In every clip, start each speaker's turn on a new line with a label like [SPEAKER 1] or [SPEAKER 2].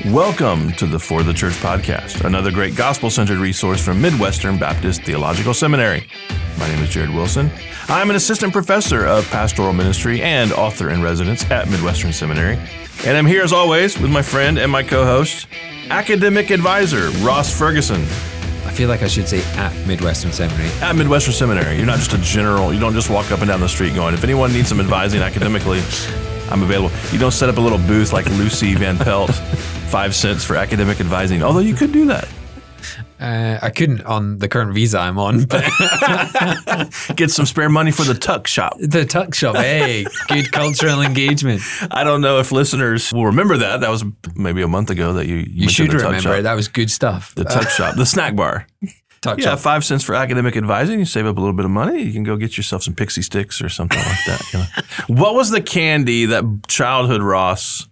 [SPEAKER 1] Welcome to the For the Church podcast, another great gospel centered resource from Midwestern Baptist Theological Seminary. My name is Jared Wilson. I'm an assistant professor of pastoral ministry and author in residence at Midwestern Seminary. And I'm here as always with my friend and my co host, academic advisor Ross Ferguson.
[SPEAKER 2] I feel like I should say at Midwestern Seminary.
[SPEAKER 1] At Midwestern Seminary, you're not just a general, you don't just walk up and down the street going, if anyone needs some advising academically, I'm available. You don't set up a little booth like Lucy Van Pelt, five cents for academic advising, although you could do that.
[SPEAKER 2] Uh, I couldn't on the current visa I'm on, but
[SPEAKER 1] Get some spare money for the tuck shop.
[SPEAKER 2] the tuck shop, hey, good cultural engagement.
[SPEAKER 1] I don't know if listeners will remember that. That was maybe a month ago that you you,
[SPEAKER 2] should
[SPEAKER 1] the tuck
[SPEAKER 2] remember
[SPEAKER 1] shop.
[SPEAKER 2] that was good stuff.
[SPEAKER 1] the tuck shop, the snack bar.
[SPEAKER 2] tuck
[SPEAKER 1] Yeah,
[SPEAKER 2] shop.
[SPEAKER 1] five cents for academic advising. You save up a little bit of money. You can go get yourself some Pixy Stix or something like that. you know. What was the candy that childhood Ross?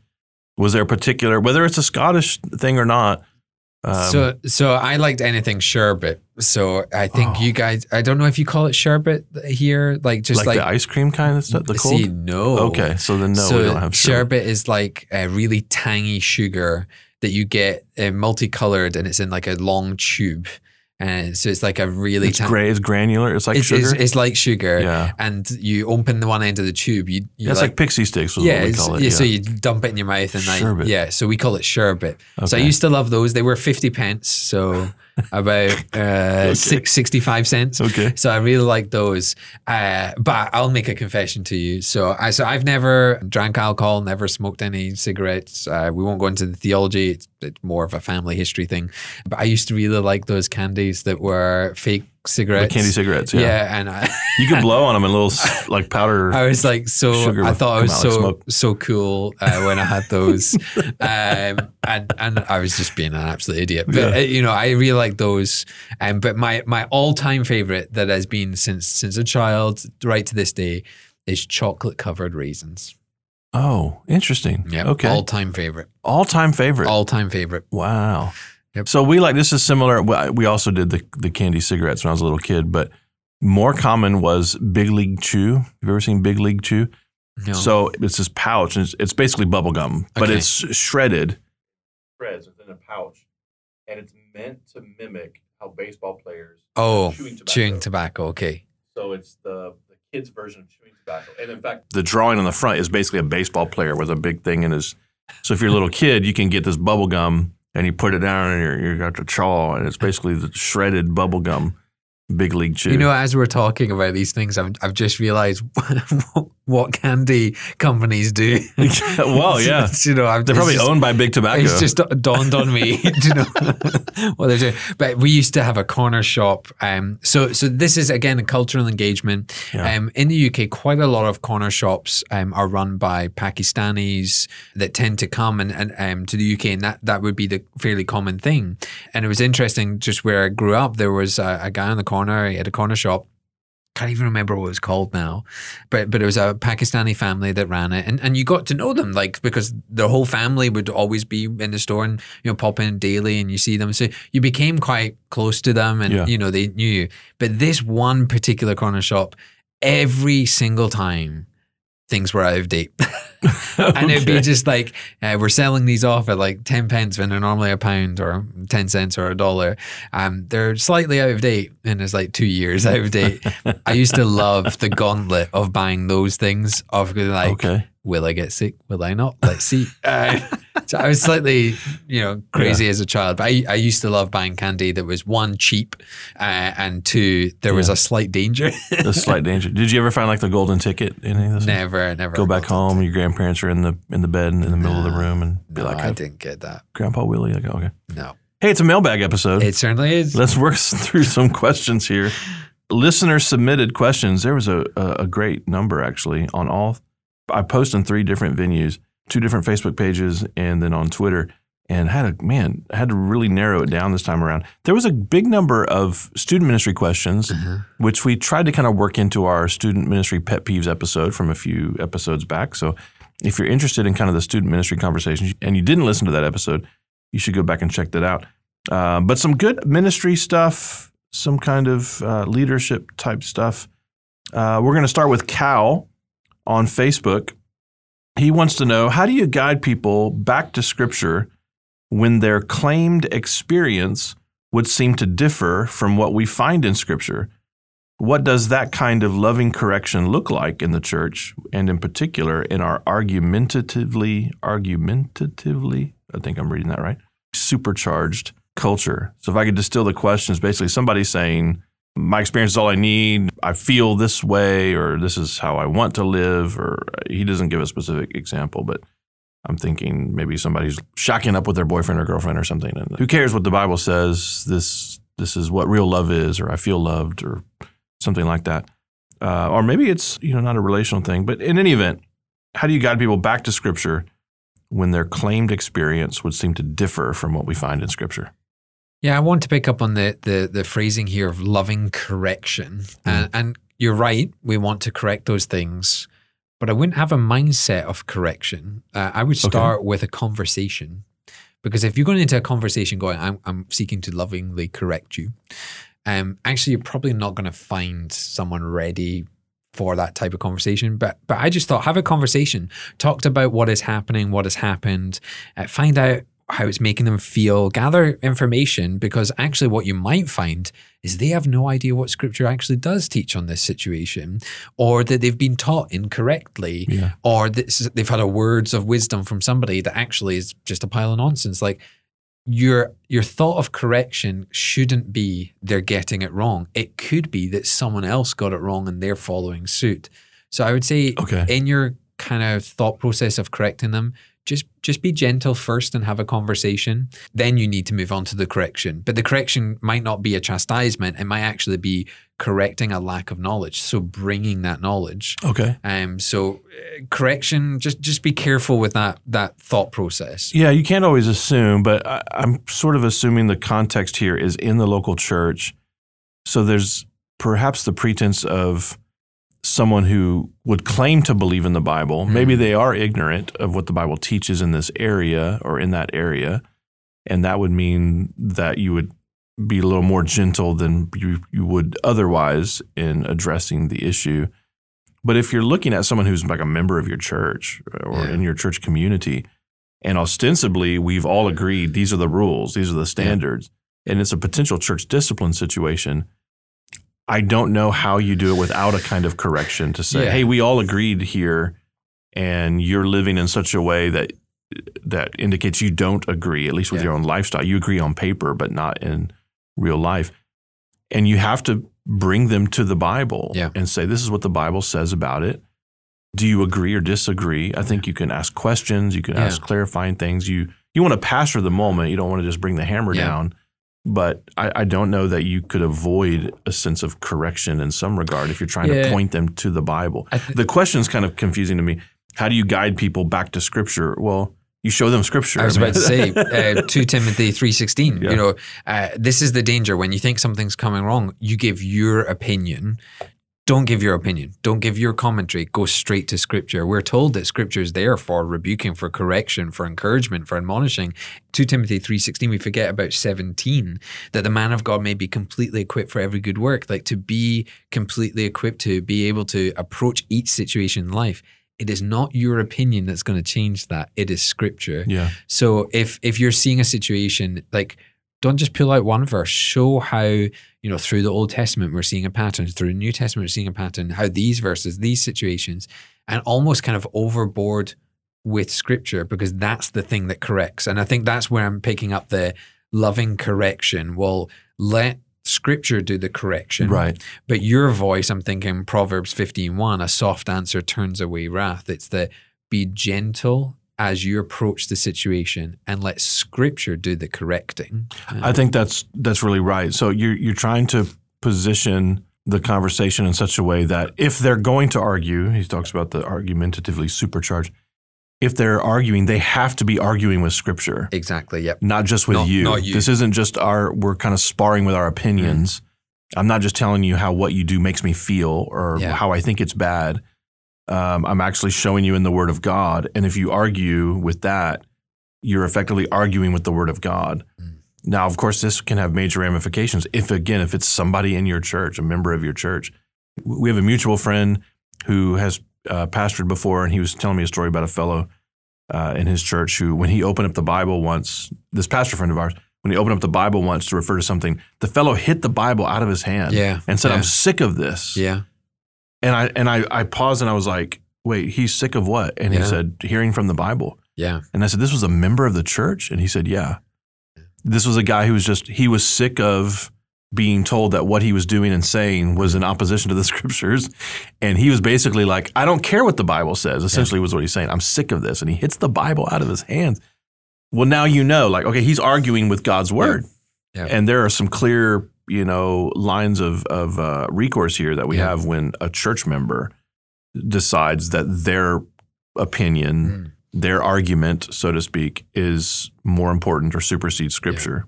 [SPEAKER 1] Was there a particular, whether it's a Scottish thing or not? Um,
[SPEAKER 2] so, so I liked anything sherbet. So I think
[SPEAKER 1] Oh.
[SPEAKER 2] you guys, I don't know if you call it sherbet here, like just
[SPEAKER 1] like,
[SPEAKER 2] like,
[SPEAKER 1] the ice cream kind of stuff, the cold.
[SPEAKER 2] See, no.
[SPEAKER 1] Okay, so then no,
[SPEAKER 2] so
[SPEAKER 1] we don't have sherbet.
[SPEAKER 2] sherbet is like a really tangy sugar that you get uh, multicolored and it's in like a long tube. And so it's like a really
[SPEAKER 1] It's
[SPEAKER 2] tang-
[SPEAKER 1] gray, it's granular. It's like
[SPEAKER 2] it's,
[SPEAKER 1] sugar.
[SPEAKER 2] It's, it's like sugar.
[SPEAKER 1] yeah,
[SPEAKER 2] And you open the one end of the tube. You, you
[SPEAKER 1] that's like, Pixy Stix. Was
[SPEAKER 2] yeah,
[SPEAKER 1] what we call it.
[SPEAKER 2] yeah, So you dump it in your mouth and like
[SPEAKER 1] Sherbet.
[SPEAKER 2] yeah. So we call it sherbet. So I used to love those. They were fifty pence, so about uh, six, 65 cents.
[SPEAKER 1] Okay.
[SPEAKER 2] So I really like those. Uh, but I'll make a confession to you. So I so I've never drank alcohol, never smoked any cigarettes. Uh, we won't go into the theology. It's, it's more of a family history thing. But I used to really like those candies that were fake Cigarettes.
[SPEAKER 1] candy cigarettes. Yeah,
[SPEAKER 2] Yeah, and I,
[SPEAKER 1] you could blow on them in little like powder.
[SPEAKER 2] I was like so.
[SPEAKER 1] Sugar
[SPEAKER 2] I thought I was
[SPEAKER 1] out like
[SPEAKER 2] so so cool uh, when I had those, um, and and I was just being an absolute idiot. But
[SPEAKER 1] Yeah.
[SPEAKER 2] uh, you know, I really like those. Um, but my my all time favorite that has been since since a child right to this day is chocolate covered raisins.
[SPEAKER 1] oh, interesting.
[SPEAKER 2] Yeah.
[SPEAKER 1] Okay.
[SPEAKER 2] All time favorite.
[SPEAKER 1] All time favorite.
[SPEAKER 2] All time favorite.
[SPEAKER 1] Wow.
[SPEAKER 2] Yep.
[SPEAKER 1] So we like this is similar. We also did the the candy cigarettes when I was a little kid, but more common was Big League Chew. Have you ever seen Big League Chew?
[SPEAKER 2] No.
[SPEAKER 1] So it's this pouch, and it's, it's basically bubble gum, but it's shredded. Shreds within a pouch, and it's meant to mimic how baseball players
[SPEAKER 2] oh,
[SPEAKER 1] chewing tobacco.
[SPEAKER 2] chewing tobacco. Okay.
[SPEAKER 1] So it's the the kid's version of chewing tobacco, and in fact, the drawing on the front is basically a baseball player with a big thing in his. So if you're a little kid, you can get this bubble gum and you put it down and you're, you got the chaw, and it's basically the shredded bubble gum, big league chew.
[SPEAKER 2] You know, as we're talking about these things, I've, I've just realized what candy companies do.
[SPEAKER 1] well, yeah,
[SPEAKER 2] you know, I've,
[SPEAKER 1] they're probably
[SPEAKER 2] just-
[SPEAKER 1] owned by Big Tobacco.
[SPEAKER 2] It's just dawned on me, you know what they're doing. But we used to have a corner shop. Um, so, so this is again a cultural engagement.
[SPEAKER 1] Yeah.
[SPEAKER 2] Um, in the UK, quite a lot of corner shops um, are run by Pakistanis that tend to come and, and um, to the UK, and that that would be the fairly common thing. And it was interesting, just where I grew up, there was a, a guy on the corner. He had a corner shop can't even remember what it was called now, but but it was a Pakistani family that ran it, and and you got to know them like because their whole family would always be in the store and you know pop in daily, and you see them, so you became quite close to them, and
[SPEAKER 1] Yeah.
[SPEAKER 2] you know they knew you. But this one particular corner shop, every single time. Things were out of date, and it'd be just like uh, we're selling these off at like ten pence when they're normally a pound or ten cents or a dollar. Um, they're slightly out of date, and it's like two years out of date. I used to love the gauntlet of buying those things. Of like,
[SPEAKER 1] okay.
[SPEAKER 2] Will I get sick? Will I not? Let's see. Uh, so I was slightly, you know, crazy as a child, but I, I used to love buying candy that was one cheap, uh, and two there was a slight danger.
[SPEAKER 1] A slight danger. Did you ever find like the golden ticket? in Any of this?
[SPEAKER 2] never, never
[SPEAKER 1] Go back home. Your grandparents are in the in the bed in the middle of the room, and be
[SPEAKER 2] No,
[SPEAKER 1] like,
[SPEAKER 2] I didn't get that.
[SPEAKER 1] "Grandpa Willie." Go, "Okay."
[SPEAKER 2] No,
[SPEAKER 1] Hey, it's a mailbag episode.
[SPEAKER 2] it certainly is.
[SPEAKER 1] Let's work through some questions here. Listener submitted questions. There was a, a, a great number actually on all. I post in three different venues, two different Facebook pages, and then on Twitter. And had a man I had to really narrow it down this time around. There was a big number of student ministry questions,
[SPEAKER 2] Uh-huh.
[SPEAKER 1] which we tried to kind of work into our student ministry pet peeves episode from a few episodes back. So if you're interested in kind of the student ministry conversations and you didn't listen to that episode, you should go back and check that out. Uh, but some good ministry stuff, some kind of uh, leadership type stuff. Uh, we're going to start with Cal on Facebook. He wants to know how do you guide people back to Scripture when their claimed experience would seem to differ from what we find in Scripture. What does that kind of loving correction look like in the church, and in particular in our argumentatively, argumentatively, I think I'm reading that right, supercharged culture? So if I could distill the questions, basically somebody saying, my experience is all I need. I feel this way, or this is how I want to live, or he doesn't give a specific example, but I'm thinking maybe somebody's shacking up with their boyfriend or girlfriend or something. And who cares what the Bible says? This this is what real love is, or I feel loved, or something like that. Uh, or maybe it's you know not a relational thing, but in any event, how do you guide people back to Scripture when their claimed experience would seem to differ from what we find in Scripture?
[SPEAKER 2] Yeah, I want to pick up on the the, the phrasing here of loving correction, mm. and, and you're right. We want to correct those things, but I wouldn't have a mindset of correction. Uh, I would start okay. with a conversation, because if you're going into a conversation going, "I'm, I'm seeking to lovingly correct you," um, actually, you're probably not going to find someone ready for that type of conversation. But but I just thought have a conversation, talked about what is happening, what has happened, uh, find out how it's making them feel, gather information because actually what you might find is they have no idea what scripture actually does teach on this situation or that they've been taught incorrectly yeah. or that they've had a words of wisdom from somebody that actually is just a pile of nonsense like your your thought of correction shouldn't be they're getting it wrong it could be that someone else got it wrong and they're following suit so i would say okay. in your kind of thought process of correcting them just just be gentle first and have a conversation. Then you need to move on to the correction. But the correction might not be a chastisement. It might actually be correcting a lack of knowledge. So bringing that knowledge.
[SPEAKER 1] Okay.
[SPEAKER 2] Um so uh, correction just just be careful with that that thought process.
[SPEAKER 1] Yeah you can't always assume but I, i'm sort of assuming the context here is in the local church. So there's perhaps the pretense of someone who would claim to believe in the Bible. Mm. Maybe they are ignorant of what the Bible teaches in this area or in that area. And that would mean that you would be a little more gentle than you, you would otherwise in addressing the issue. But if you're looking at someone who's like a member of your church or yeah. in your church community, and ostensibly we've all agreed these are the rules, these are the standards, yeah. and it's a potential church discipline situation, I don't know how you do it without a kind of correction to say, yeah. hey, we all agreed here, and you're living in such a way that that indicates you don't agree, at least with yeah. your own lifestyle. You agree on paper, but not in real life. And you have to bring them to the Bible yeah. and say, this is what the Bible says about it. Do you agree or disagree? I think you can ask questions, you can ask clarifying things. You you want to pastor the moment. You don't want to just bring the hammer down but I, I, don't know that you could avoid a sense of correction in some regard if you're trying yeah. to point them to the Bible. Th- the question is kind of confusing to me. How do you guide people back to Scripture? Well, you show them Scripture.
[SPEAKER 2] I was about to say, uh, two Timothy three sixteen. Yeah. You know, uh, this is the danger when you think something's coming wrong. You give your opinion don't give your opinion. Don't give your commentary. Go straight to scripture. We're told that scripture is there for rebuking, for correction, for encouragement, for admonishing. 2 Timothy 3.16, we forget about 17, that the man of God may be completely equipped for every good work, like to be completely equipped to be able to approach each situation in life it is not your opinion that's going to change that it is scripture
[SPEAKER 1] yeah
[SPEAKER 2] so if if you're seeing a situation like don't just pull out one verse. Show how, you know, through the Old Testament, we're seeing a pattern, through the New Testament, we're seeing a pattern, how these verses, these situations, and almost kind of overboard with scripture because that's the thing that corrects. And I think that's where I'm picking up the loving correction. Well, let scripture do the correction.
[SPEAKER 1] Right.
[SPEAKER 2] But your voice, I'm thinking Proverbs 15:1, a soft answer turns away wrath. It's the be gentle as you approach the situation and let scripture do the correcting.
[SPEAKER 1] I think that's that's really right. So you're you're trying to position the conversation in such a way that if they're going to argue, he talks about the argumentatively supercharged. If they're arguing, they have to be arguing with scripture.
[SPEAKER 2] Exactly. Yep.
[SPEAKER 1] Not just with
[SPEAKER 2] not,
[SPEAKER 1] you.
[SPEAKER 2] Not you.
[SPEAKER 1] This isn't just our we're kind of sparring with our opinions. Mm. I'm not just telling you how what you do makes me feel or yeah. how I think it's bad um, I'm actually showing you in the Word of God. And if you argue with that, you're effectively arguing with the Word of God. Mm. Now, of course, this can have major ramifications. If, again, if it's somebody in your church, a member of your church, we have a mutual friend who has uh, pastored before, and he was telling me a story about a fellow uh, in his church who, when he opened up the Bible once this pastor friend of ours, when he opened up the Bible once to refer to something, the fellow hit the Bible out of his hand
[SPEAKER 2] Yeah,
[SPEAKER 1] and said,
[SPEAKER 2] yeah.
[SPEAKER 1] I'm sick of this.
[SPEAKER 2] Yeah.
[SPEAKER 1] And I and I, I paused and I was like, wait, he's sick of what? And he said, hearing from the Bible.
[SPEAKER 2] Yeah.
[SPEAKER 1] And I said, this was a member of the church? And he said, yeah. This was a guy who was just, he was sick of being told that what he was doing and saying was in opposition to the scriptures. And he was basically like, I don't care what the Bible says, essentially was what he's saying. I'm sick of this. And he hits the Bible out of his hands. Well, now you know, like, okay, he's arguing with God's word.
[SPEAKER 2] Yeah.
[SPEAKER 1] And there are some clear, you know, lines of, of uh, recourse here that we
[SPEAKER 2] Yeah.
[SPEAKER 1] have when a church member decides that their opinion
[SPEAKER 2] Mm.
[SPEAKER 1] their argument, so to speak, is more important or supersedes scripture.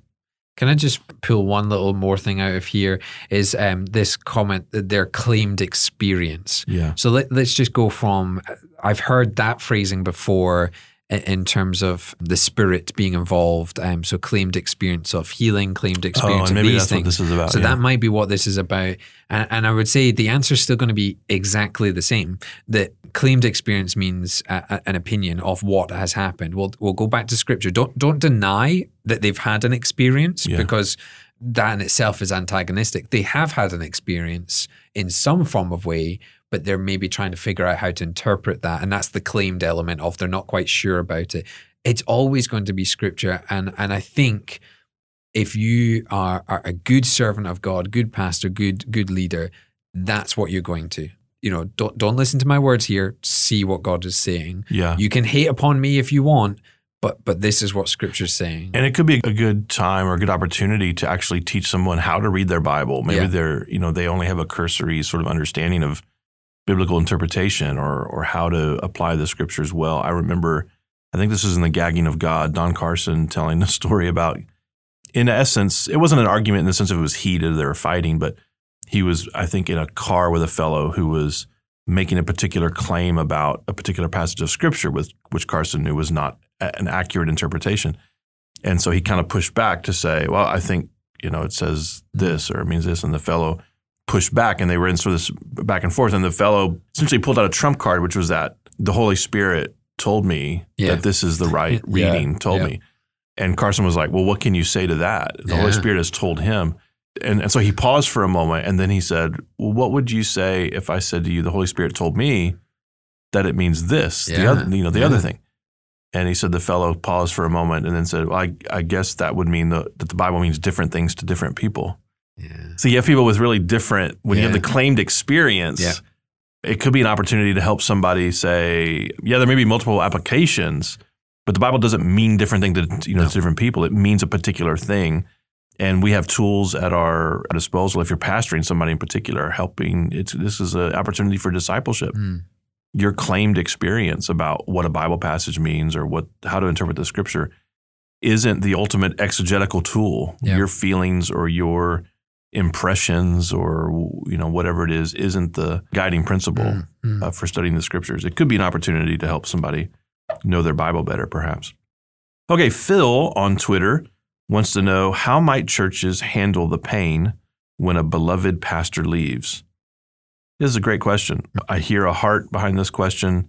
[SPEAKER 2] Can I just pull one little more thing out of here? Is um, this comment that their claimed experience?
[SPEAKER 1] Yeah.
[SPEAKER 2] So let, let's just go from I've heard that phrasing before in terms of the spirit being involved. Um, so claimed experience of healing, claimed
[SPEAKER 1] Oh,
[SPEAKER 2] experience
[SPEAKER 1] and
[SPEAKER 2] of these things.
[SPEAKER 1] what this is about.
[SPEAKER 2] So
[SPEAKER 1] yeah.
[SPEAKER 2] that might be what this is about. And, and I would say the answer is still going to be exactly the same. That claimed experience means a, a- an opinion of what has happened. We'll, we'll go back to scripture. Don't, don't deny that they've had an experience
[SPEAKER 1] Yeah.
[SPEAKER 2] because that in itself is antagonistic. They have had an experience in some form of way, but they're maybe trying to figure out how to interpret that. And that's the claimed element of they're not quite sure about it. It's always going to be scripture. And, and I think if you are, are a good servant of God, good pastor, good good leader, that's what you're going to. You know, don't don't listen to my words here. See what God is saying.
[SPEAKER 1] yeah.
[SPEAKER 2] You can hate upon me if you want, but but this is what Scripture's saying.
[SPEAKER 1] And it could be a good time or a good opportunity to actually teach someone how to read their Bible. Maybe
[SPEAKER 2] Yeah.
[SPEAKER 1] they're, you know, they only have a cursory sort of understanding of biblical interpretation or or how to apply the scriptures well. I remember, I think this is in the Gagging of God, Don Carson telling the story about, in essence, it wasn't an argument in the sense of it was heated, they were fighting, but he was, I think, in a car with a fellow who was making a particular claim about a particular passage of scripture, with which Carson knew was not an accurate interpretation. And so he kind of pushed back to say, well, I think, you know, it says this or it means this. And the fellow pushed back and they were in sort of this back and forth. And the fellow essentially pulled out a trump card, which was that the Holy Spirit told me
[SPEAKER 2] Yeah.
[SPEAKER 1] that this is the right
[SPEAKER 2] Yeah.
[SPEAKER 1] reading, told
[SPEAKER 2] Yeah.
[SPEAKER 1] me. And Carson was like, well, what can you say to that? The
[SPEAKER 2] Yeah.
[SPEAKER 1] Holy Spirit has told him. And, and so he paused for a moment and then he said, well, what would you say if I said to you, the Holy Spirit told me that it means this, the other, you know, the
[SPEAKER 2] Yeah.
[SPEAKER 1] other thing. And he said the fellow paused for a moment and then said, well, I, I guess that would mean the, that the Bible means different things to different people.
[SPEAKER 2] Yeah.
[SPEAKER 1] So you have people with really different, when you have the claimed experience,
[SPEAKER 2] Yeah.
[SPEAKER 1] it could be an opportunity to help somebody say, yeah, there may be multiple applications, but the Bible doesn't mean different things to, you know,
[SPEAKER 2] No.
[SPEAKER 1] to different people. It means a particular thing. And we have tools at our disposal. If you're pastoring somebody in particular, helping, it's, this is an opportunity for discipleship
[SPEAKER 2] Mm.
[SPEAKER 1] your claimed experience about what a Bible passage means or what how to interpret the scripture isn't the ultimate exegetical tool.
[SPEAKER 2] Yeah.
[SPEAKER 1] Your feelings or your impressions or you know whatever it is isn't the guiding principle
[SPEAKER 2] Mm, mm.
[SPEAKER 1] uh, for studying the scriptures. It could be an opportunity to help somebody know their Bible better, perhaps. Okay, Phil on Twitter wants to know how might churches handle the pain when a beloved pastor leaves? This is a great question. I hear a heart behind this question.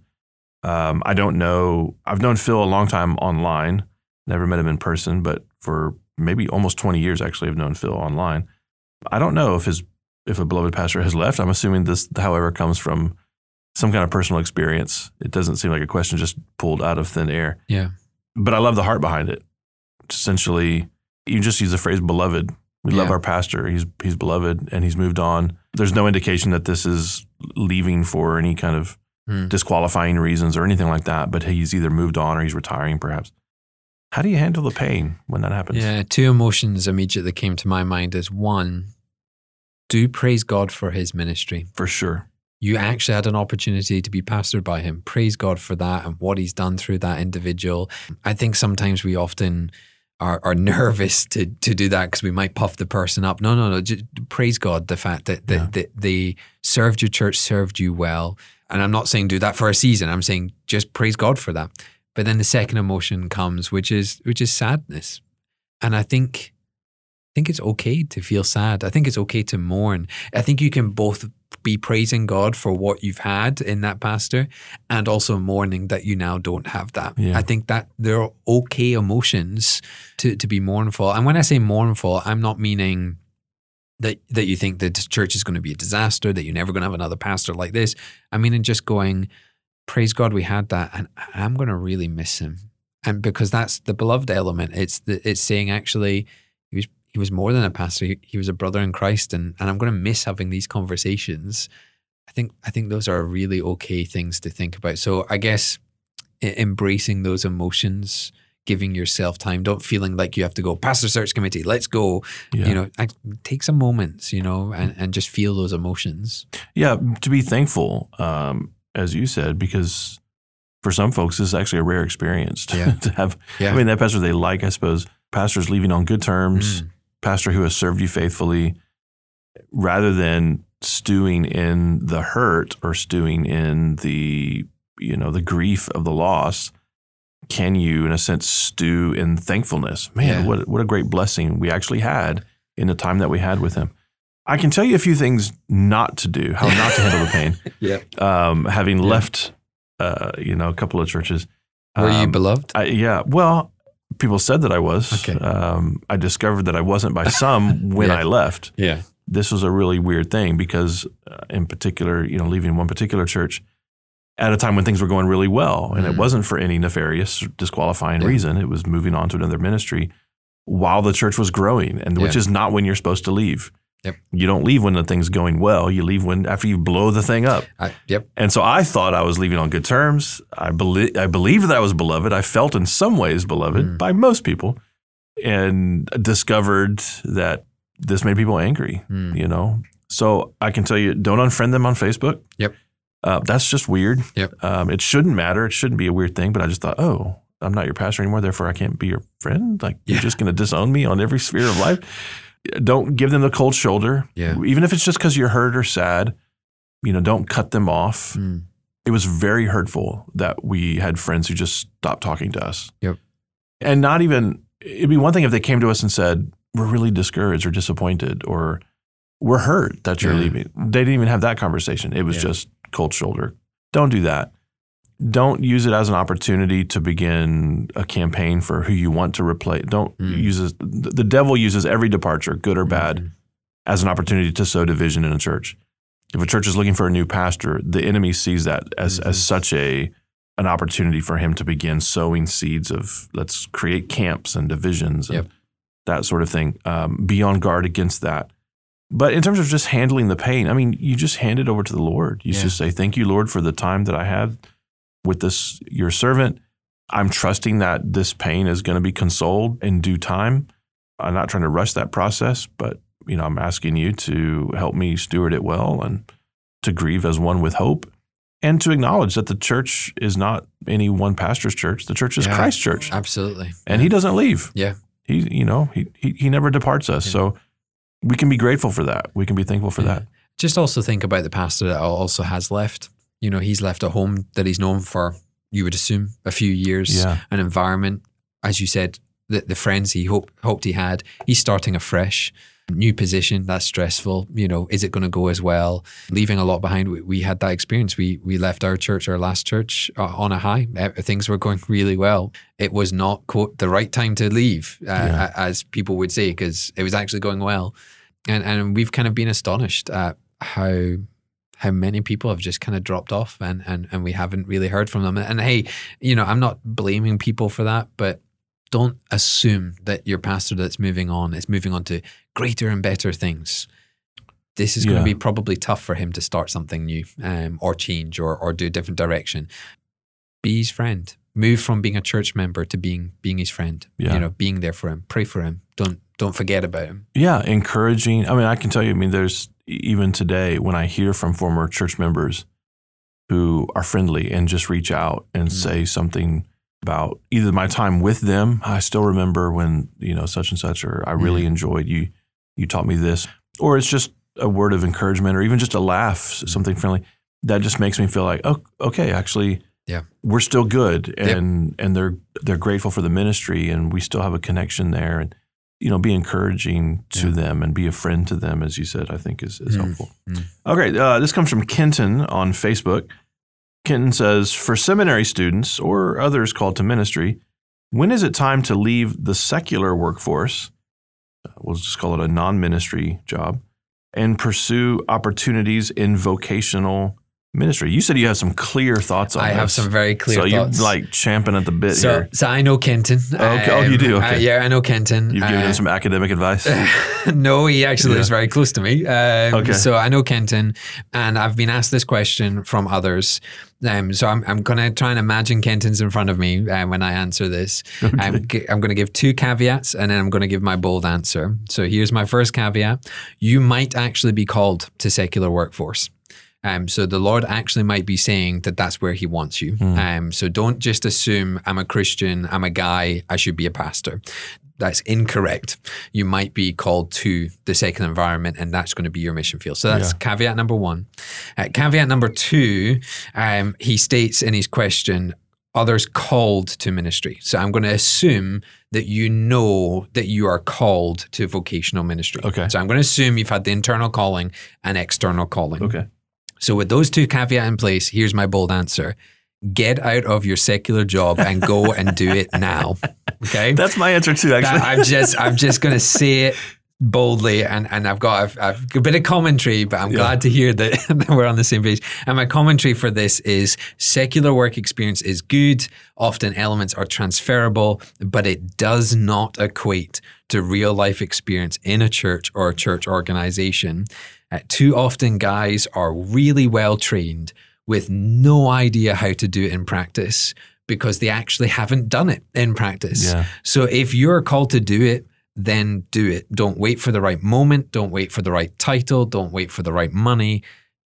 [SPEAKER 1] Um, I don't know. I've known Phil a long time online, never met him in person, but for maybe almost 20 years, actually, I've known Phil online. I don't know if his if a beloved pastor has left. I'm assuming this, however, comes from some kind of personal experience. It doesn't seem like a question just pulled out of thin air.
[SPEAKER 2] Yeah.
[SPEAKER 1] But I love the heart behind it. It's Essentially, you just use the phrase beloved. We love our pastor. He's he's beloved and he's moved on. There's no indication that this is leaving for any kind of
[SPEAKER 2] Mm.
[SPEAKER 1] disqualifying reasons or anything like that, but he's either moved on or he's retiring perhaps. How do you handle the pain when that happens?
[SPEAKER 2] Yeah, two emotions immediately came to my mind is one, do praise God for his ministry.
[SPEAKER 1] For sure.
[SPEAKER 2] You actually had an opportunity to be pastored by him. Praise God for that and what he's done through that individual. I think sometimes we often are, are nervous to to do that because we might puff the person up. No, no, no. Just praise God the fact that, that,
[SPEAKER 1] Yeah.
[SPEAKER 2] that they served your church, served you well. And I'm not saying do that for a season. I'm saying just praise God for that. But then the second emotion comes, which is which is sadness. And I think I think it's okay to feel sad. I think it's okay to mourn. I think you can both be praising God for what you've had in that pastor and also mourning that you now don't have that.
[SPEAKER 1] Yeah.
[SPEAKER 2] I think that there are okay emotions to, to be mournful. And when I say mournful, I'm not meaning that that you think that the church is going to be a disaster, that you're never going to have another pastor like this. I mean, and just going, praise God, we had that, and I'm going to really miss him. And because that's the beloved element, it's the, it's saying actually he was he was more than a pastor. He, he was a brother in Christ, and and I'm going to miss having these conversations. I think I think those are really okay things to think about. So I guess embracing those emotions, giving yourself time, don't feeling like you have to go pastor search committee. Let's go.
[SPEAKER 1] Yeah.
[SPEAKER 2] You know, I, take some moments. You know, and and just feel those emotions.
[SPEAKER 1] Yeah, to be thankful, um, as you said, because for some folks, this is actually a rare experience to,
[SPEAKER 2] Yeah.
[SPEAKER 1] to have.
[SPEAKER 2] Yeah.
[SPEAKER 1] I mean, that pastor they like, I suppose, pastors leaving on good terms,
[SPEAKER 2] Mm.
[SPEAKER 1] pastor who has served you faithfully, rather than stewing in the hurt or stewing in the you know the grief of the loss. Can you, in a sense, stew in thankfulness? Man,
[SPEAKER 2] Yeah.
[SPEAKER 1] what what a great blessing we actually had in the time that we had with him. I can tell you a few things not to do, how not to handle the pain
[SPEAKER 2] Yeah.
[SPEAKER 1] um, having
[SPEAKER 2] Yeah.
[SPEAKER 1] left, uh, you know, a couple of churches.
[SPEAKER 2] Were you
[SPEAKER 1] Um,
[SPEAKER 2] beloved?
[SPEAKER 1] I, yeah. Well, people said that I was.
[SPEAKER 2] Okay.
[SPEAKER 1] Um, I discovered that I wasn't by some when
[SPEAKER 2] Yeah.
[SPEAKER 1] I left.
[SPEAKER 2] Yeah.
[SPEAKER 1] This was a really weird thing because, uh, in particular, you know, leaving one particular church at a time when things were going really well, and it
[SPEAKER 2] Mhm.
[SPEAKER 1] wasn't for any nefarious, disqualifying
[SPEAKER 2] Yeah.
[SPEAKER 1] reason. It was moving on to another ministry while the church was growing, and which is not when you're supposed to leave.
[SPEAKER 2] Yep.
[SPEAKER 1] You don't leave when the thing's going well. You leave when after you blow the thing up.
[SPEAKER 2] I, yep.
[SPEAKER 1] And so I thought I was leaving on good terms. I believe I believed that I was beloved. I felt in some ways beloved
[SPEAKER 2] Mm.
[SPEAKER 1] by most people, and discovered that this made people angry.
[SPEAKER 2] Mm.
[SPEAKER 1] You know, so I can tell you, don't unfriend them on Facebook.
[SPEAKER 2] Yep.
[SPEAKER 1] Uh, that's just weird.
[SPEAKER 2] Yep.
[SPEAKER 1] Um, it shouldn't matter. It shouldn't be a weird thing. But I just thought, oh, I'm not your pastor anymore. Therefore, I can't be your friend. Like
[SPEAKER 2] Yeah.
[SPEAKER 1] you're just going to disown me on every sphere of life. Don't give them the cold shoulder.
[SPEAKER 2] Yeah.
[SPEAKER 1] Even if it's just because you're hurt or sad, you know, don't cut them off
[SPEAKER 2] Mm.
[SPEAKER 1] it was very hurtful that we had friends who just stopped talking to us.
[SPEAKER 2] Yep.
[SPEAKER 1] And not even, it'd be one thing if they came to us and said, we're really discouraged or disappointed or we're hurt that you're
[SPEAKER 2] Yeah.
[SPEAKER 1] leaving. They didn't even have that conversation. It was
[SPEAKER 2] Yeah.
[SPEAKER 1] just cold shoulder. Don't do that. Don't use it as an opportunity to begin a campaign for who you want to replace. Don't
[SPEAKER 2] Mm.
[SPEAKER 1] use it. The devil uses every departure, good or bad,
[SPEAKER 2] Mhm.
[SPEAKER 1] as an opportunity to sow division in a church. If a church is looking for a new pastor, the enemy sees that as, as
[SPEAKER 2] Mhm.
[SPEAKER 1] such a an opportunity for him to begin sowing seeds of let's create camps and divisions and
[SPEAKER 2] Yep.
[SPEAKER 1] that sort of thing. Um, be on guard against that. But in terms of just handling the pain, I mean, you just hand it over to the Lord. You
[SPEAKER 2] Yeah.
[SPEAKER 1] just say, "Thank you, Lord, for the time that I had with this your servant. I'm trusting that this pain is going to be consoled in due time. I'm not trying to rush that process, but you know, I'm asking you to help me steward it well and to grieve as one with hope and to acknowledge that the church is not any one pastor's church. The church is
[SPEAKER 2] Yeah.
[SPEAKER 1] Christ's church.
[SPEAKER 2] Absolutely.
[SPEAKER 1] And he doesn't leave.
[SPEAKER 2] Yeah.
[SPEAKER 1] He, you know, he, he, he never departs us.
[SPEAKER 2] Yeah.
[SPEAKER 1] So we can be grateful for that. We can be thankful for
[SPEAKER 2] Yeah.
[SPEAKER 1] that.
[SPEAKER 2] Just also think about the pastor that also has left. You know, he's left a home that he's known for, you would assume, a few years,
[SPEAKER 1] Yeah.
[SPEAKER 2] an environment, as you said, the, the friends he hope, hoped he had. He's starting afresh. New position, that's stressful. You know, is it going to go as well? Leaving a lot behind. We, we had that experience. We we left our church, our last church, uh, on a high. Things were going really well. It was not quote the right time to leave, uh,
[SPEAKER 1] Yeah.
[SPEAKER 2] as people would say, because it was actually going well. And and we've kind of been astonished at how how many people have just kind of dropped off and and and we haven't really heard from them. And hey, you know, I'm not blaming people for that, but don't assume that your pastor that's moving on is moving on to greater and better things. This is going
[SPEAKER 1] Yeah.
[SPEAKER 2] to be probably tough for him to start something new um, or change or, or do a different direction. Be his friend. Move from being a church member to being being his friend.
[SPEAKER 1] Yeah.
[SPEAKER 2] You know, being there for him. Pray for him. Don't don't forget about him.
[SPEAKER 1] Yeah, encouraging. I mean, I can tell you, I mean, there's even today when I hear from former church members who are friendly and just reach out and
[SPEAKER 2] Mm.
[SPEAKER 1] say something about either my time with them. I still remember when, you know, such and such, or I really
[SPEAKER 2] Mm.
[SPEAKER 1] enjoyed you, you taught me this. Or it's just a word of encouragement or even just a laugh, something friendly. That just makes me feel like, oh, okay, actually,
[SPEAKER 2] Yeah.
[SPEAKER 1] we're still good.
[SPEAKER 2] Yep.
[SPEAKER 1] And and they're they're grateful for the ministry and we still have a connection there. And you know, be encouraging to
[SPEAKER 2] Yeah.
[SPEAKER 1] them and be a friend to them, as you said, I think is, is
[SPEAKER 2] Mm,
[SPEAKER 1] helpful.
[SPEAKER 2] mm.
[SPEAKER 1] Okay, uh, this comes from Kenton on Facebook. Kenton says, for seminary students or others called to ministry, when is it time to leave the secular workforce? uh, We'll just call it a non ministry job and pursue opportunities in vocational ministry. You said you have some clear thoughts on
[SPEAKER 2] I
[SPEAKER 1] this.
[SPEAKER 2] have some very clear thoughts.
[SPEAKER 1] so
[SPEAKER 2] thoughts.
[SPEAKER 1] you're like champing at the bit
[SPEAKER 2] so,
[SPEAKER 1] here.
[SPEAKER 2] so I know Kenton.
[SPEAKER 1] okay. Oh, you do?
[SPEAKER 2] uh,
[SPEAKER 1] Okay.
[SPEAKER 2] yeah, I know Kenton.
[SPEAKER 1] You've given
[SPEAKER 2] Uh,
[SPEAKER 1] him some academic advice.
[SPEAKER 2] no, he actually
[SPEAKER 1] Yeah.
[SPEAKER 2] lives very close to me. Um,
[SPEAKER 1] Okay.
[SPEAKER 2] So I know Kenton, and I've been asked this question from others. Um, so I'm, I'm going to try and imagine Kenton's in front of me uh, when I answer this. Okay. I'm, g- I'm going to give two caveats, and then I'm going to give my bold answer. So here's my first caveat: You might actually be called to secular workforce. Um, so the Lord actually might be saying that that's where He wants you. Um, so don't just assume I'm a Christian, I'm a guy, I should be a pastor. That's incorrect. You might be called to the second environment, and that's going to be your mission field. So that's caveat number one. Uh, caveat number two, um, he states in his question, others called to ministry. So I'm going to assume that you know that you are called to vocational ministry.
[SPEAKER 1] Okay.
[SPEAKER 2] So I'm going to assume you've had the internal calling and external calling.
[SPEAKER 1] okay.
[SPEAKER 2] So with those two caveats in place, here's my bold answer. Get out of your secular job and go and do it now. Okay.
[SPEAKER 1] That's my answer too, actually.
[SPEAKER 2] That- I'm just I'm just gonna say it boldly and, and I've got I've, I've a bit of commentary, but I'm
[SPEAKER 1] Yeah.
[SPEAKER 2] glad to hear that, that we're on the same page. And my commentary for this is secular work experience is good. Often elements are transferable, but it does not equate to real life experience in a church or a church organization. Uh, too often, guys are really well trained with no idea how to do it in practice because they actually haven't done it in practice.
[SPEAKER 1] Yeah.
[SPEAKER 2] So if you're called to do it, then do it. Don't wait for the right moment. Don't wait for the right title. Don't wait for the right money.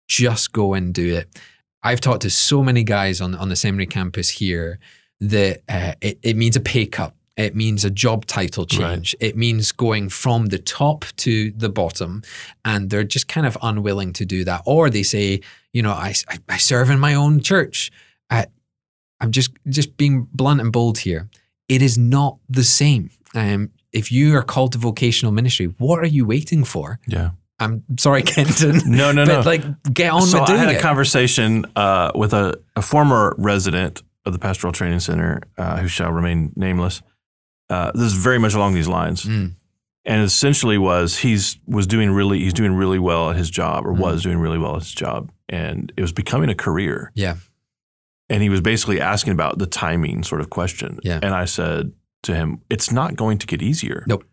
[SPEAKER 2] Just go and do it. I've talked to so many guys on, on the seminary campus here that uh, it, it means a pay cut. It means a job title change. It means going from the top to the bottom. And they're just kind of unwilling to do that. Or they say, you know, I, I, I serve in my own church. I, I'm just just being blunt and bold here. It is not the same. Um, if you are called to vocational ministry, what are you waiting for?
[SPEAKER 1] yeah.
[SPEAKER 2] I'm sorry, Kenton.
[SPEAKER 1] No, no,
[SPEAKER 2] but
[SPEAKER 1] no.
[SPEAKER 2] like, get on
[SPEAKER 1] so
[SPEAKER 2] with doing
[SPEAKER 1] I had a
[SPEAKER 2] it.
[SPEAKER 1] conversation uh, with a, a former resident of the Pastoral Training Center uh, who shall remain nameless. Uh, this is very much along these lines,
[SPEAKER 2] Mm.
[SPEAKER 1] and essentially was he's was doing really he's doing really well at his job or
[SPEAKER 2] Mm.
[SPEAKER 1] was doing really well at his job, and it was becoming a career.
[SPEAKER 2] Yeah.
[SPEAKER 1] and he was basically asking about the timing sort of question.
[SPEAKER 2] Yeah.
[SPEAKER 1] and I said to him, "It's not going to get easier.
[SPEAKER 2] Nope.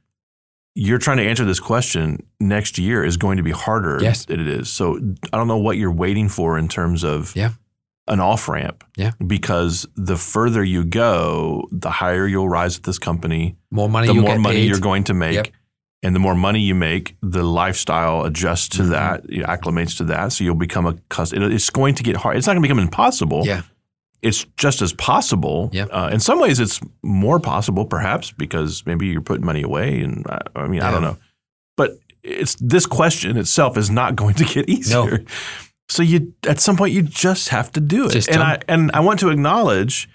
[SPEAKER 1] You're trying to answer this question next year is going to be harder
[SPEAKER 2] Yes.
[SPEAKER 1] than it is. So I don't know what you're waiting for in terms of
[SPEAKER 2] Yeah.
[SPEAKER 1] An off ramp.
[SPEAKER 2] Yeah.
[SPEAKER 1] Because the further you go, the higher you'll rise at this company,
[SPEAKER 2] More money,
[SPEAKER 1] the more money
[SPEAKER 2] paid.
[SPEAKER 1] you're going to make.
[SPEAKER 2] Yep.
[SPEAKER 1] And the more money you make, the lifestyle adjusts to
[SPEAKER 2] Mhm.
[SPEAKER 1] that, it acclimates to that. So you'll become a custom. It's going to get hard. It's not going to become impossible
[SPEAKER 2] Yeah.
[SPEAKER 1] it's just as possible.
[SPEAKER 2] Yeah.
[SPEAKER 1] Uh, in some ways, it's more possible, perhaps, because maybe you're putting money away. And I, I mean, I don't know. But it's this question itself is not going to get easier. So you, at some point, you just have to do it.
[SPEAKER 2] Just
[SPEAKER 1] and I and I want to acknowledge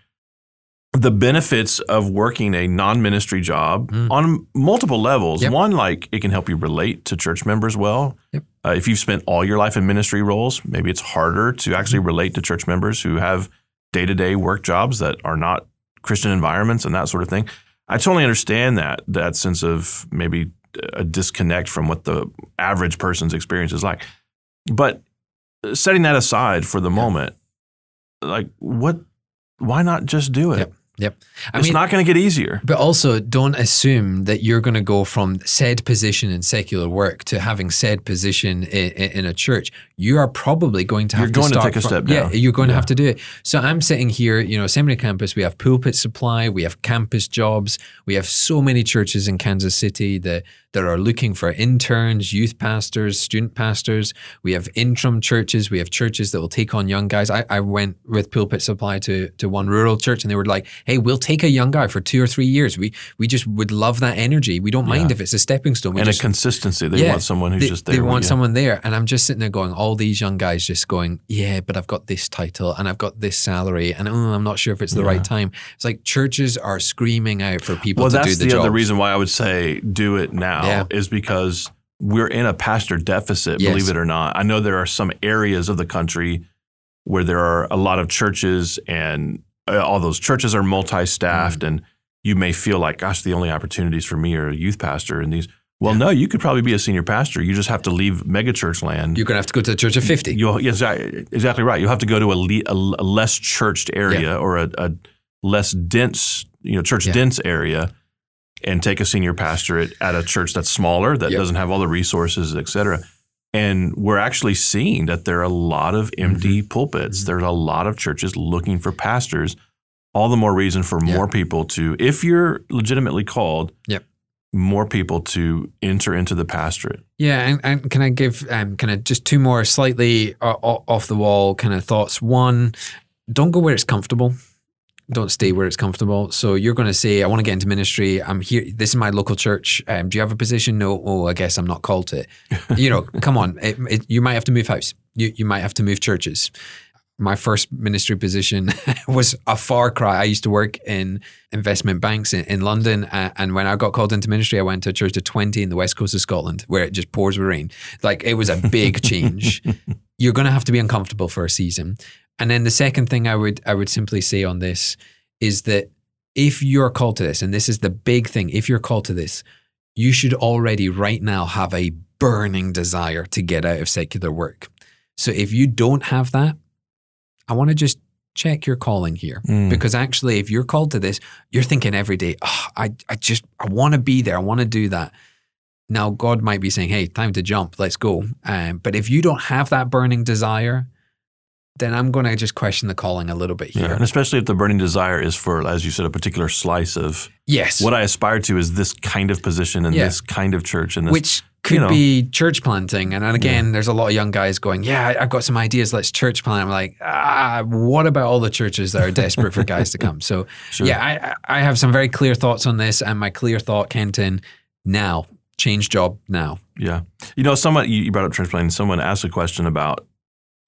[SPEAKER 1] the benefits of working a non-ministry job
[SPEAKER 2] Mm.
[SPEAKER 1] on multiple levels.
[SPEAKER 2] Yep.
[SPEAKER 1] One, like it can help you relate to church members well.
[SPEAKER 2] Yep.
[SPEAKER 1] Uh, if you've spent all your life in ministry roles, maybe it's harder to actually
[SPEAKER 2] Mm-hmm.
[SPEAKER 1] relate to church members who have day-to-day work jobs that are not Christian environments and that sort of thing. I totally understand that that sense of maybe a disconnect from what the average person's experience is like. But setting that aside for the moment, like what why not just do it?
[SPEAKER 2] Yep. Yep. I
[SPEAKER 1] it's
[SPEAKER 2] mean,
[SPEAKER 1] not going to get easier.
[SPEAKER 2] But also, don't assume that you're going to go from said position in secular work to having said position in, in a church. You are probably going to have
[SPEAKER 1] You're
[SPEAKER 2] to
[SPEAKER 1] going to
[SPEAKER 2] start
[SPEAKER 1] take a
[SPEAKER 2] from-
[SPEAKER 1] step
[SPEAKER 2] Yeah, you're going to have to do it. So I'm sitting here, you know, seminary campus. We have pulpit supply. We have campus jobs. We have so many churches in Kansas City that that are looking for interns, youth pastors, student pastors. We have interim churches. We have churches that will take on young guys. I, I went with pulpit supply to to one rural church, and they were like, "Hey, we'll take a young guy for two or three years. We we just would love that energy. We don't mind
[SPEAKER 1] Yeah.
[SPEAKER 2] if it's a stepping stone. We
[SPEAKER 1] and
[SPEAKER 2] just
[SPEAKER 1] a consistency. They
[SPEAKER 2] Yeah.
[SPEAKER 1] want someone who's
[SPEAKER 2] they,
[SPEAKER 1] just there.
[SPEAKER 2] they want someone there, and I'm just sitting there going, all these young guys just going, yeah, but I've got this title and I've got this salary and oh, I'm not sure if it's the
[SPEAKER 1] Yeah.
[SPEAKER 2] right time. It's like churches are screaming out for people
[SPEAKER 1] well,
[SPEAKER 2] to
[SPEAKER 1] that's
[SPEAKER 2] do the,
[SPEAKER 1] the,
[SPEAKER 2] job.
[SPEAKER 1] other reason why I would say do it now
[SPEAKER 2] Yeah.
[SPEAKER 1] is because we're in a pastor deficit,
[SPEAKER 2] Yes.
[SPEAKER 1] believe it or not. I know there are some areas of the country where there are a lot of churches and uh, all those churches are multi-staffed
[SPEAKER 2] Mm.
[SPEAKER 1] and you may feel like, gosh, the only opportunities for me are a youth pastor and these. Well, no, you could probably be a senior pastor. You just have to leave megachurch land.
[SPEAKER 2] You're going to have to go to the church of 50.
[SPEAKER 1] You'll, yes, exactly exactly right. You'll have to go to a, le- a, a less churched area or a, a less dense, you know, church
[SPEAKER 2] Yeah.
[SPEAKER 1] dense area, and take a senior pastorate at a church that's smaller that
[SPEAKER 2] Yep.
[SPEAKER 1] doesn't have all the resources, et cetera. And we're actually seeing that there are a lot of empty
[SPEAKER 2] Mm-hmm.
[SPEAKER 1] pulpits. There's a lot of churches looking for pastors. All the more reason for
[SPEAKER 2] Yeah.
[SPEAKER 1] more people to, if you're legitimately called,
[SPEAKER 2] Yep.
[SPEAKER 1] More people to enter into the pastorate.
[SPEAKER 2] Yeah, and, and can I give um, kind of just two more slightly uh, off the wall kind of thoughts? One, don't go where it's comfortable. Don't stay where it's comfortable. So you're going to say, "I want to get into ministry. I'm here. This is my local church. Um, do you have a position? No. Oh, I guess I'm not called to it. You know, come on. It, it, you might have to move house. You you might have to move churches. My first ministry position was a far cry. I used to work in investment banks in, in London, uh, and when I got called into ministry, I went to a church of twenty in the west coast of Scotland, where it just pours with rain. Like it was a big change. You're going to have to be uncomfortable for a season. And then the second thing I would I would simply say on this is that if you're called to this, and this is the big thing, if you're called to this, you should already right now have a burning desire to get out of secular work. So if you don't have that, I want to just check your calling here.
[SPEAKER 1] Mm.
[SPEAKER 2] Because actually, if you're called to this, you're thinking every day, oh, I, I just, I want to be there. I want to do that. Now, God might be saying, hey, time to jump. Let's go. Um, but if you don't have that burning desire, then I'm going to just question the calling a little bit here.
[SPEAKER 1] Yeah, and especially if the burning desire is for, as you said, a particular slice of
[SPEAKER 2] Yes.
[SPEAKER 1] what I aspire to is this kind of position and
[SPEAKER 2] Yeah.
[SPEAKER 1] this kind of church and this.
[SPEAKER 2] which could
[SPEAKER 1] you know.
[SPEAKER 2] be church planting. And, again, there's a lot of young guys going, Yeah, I've got some ideas. Let's church plant. I'm like, ah, what about all the churches that are desperate for guys to come? So,
[SPEAKER 1] Sure.
[SPEAKER 2] yeah, I, I have some very clear thoughts on this. And my clear thought, Kenton, now, change job now.
[SPEAKER 1] yeah, you know, someone you you brought up church planting. Someone asked a question about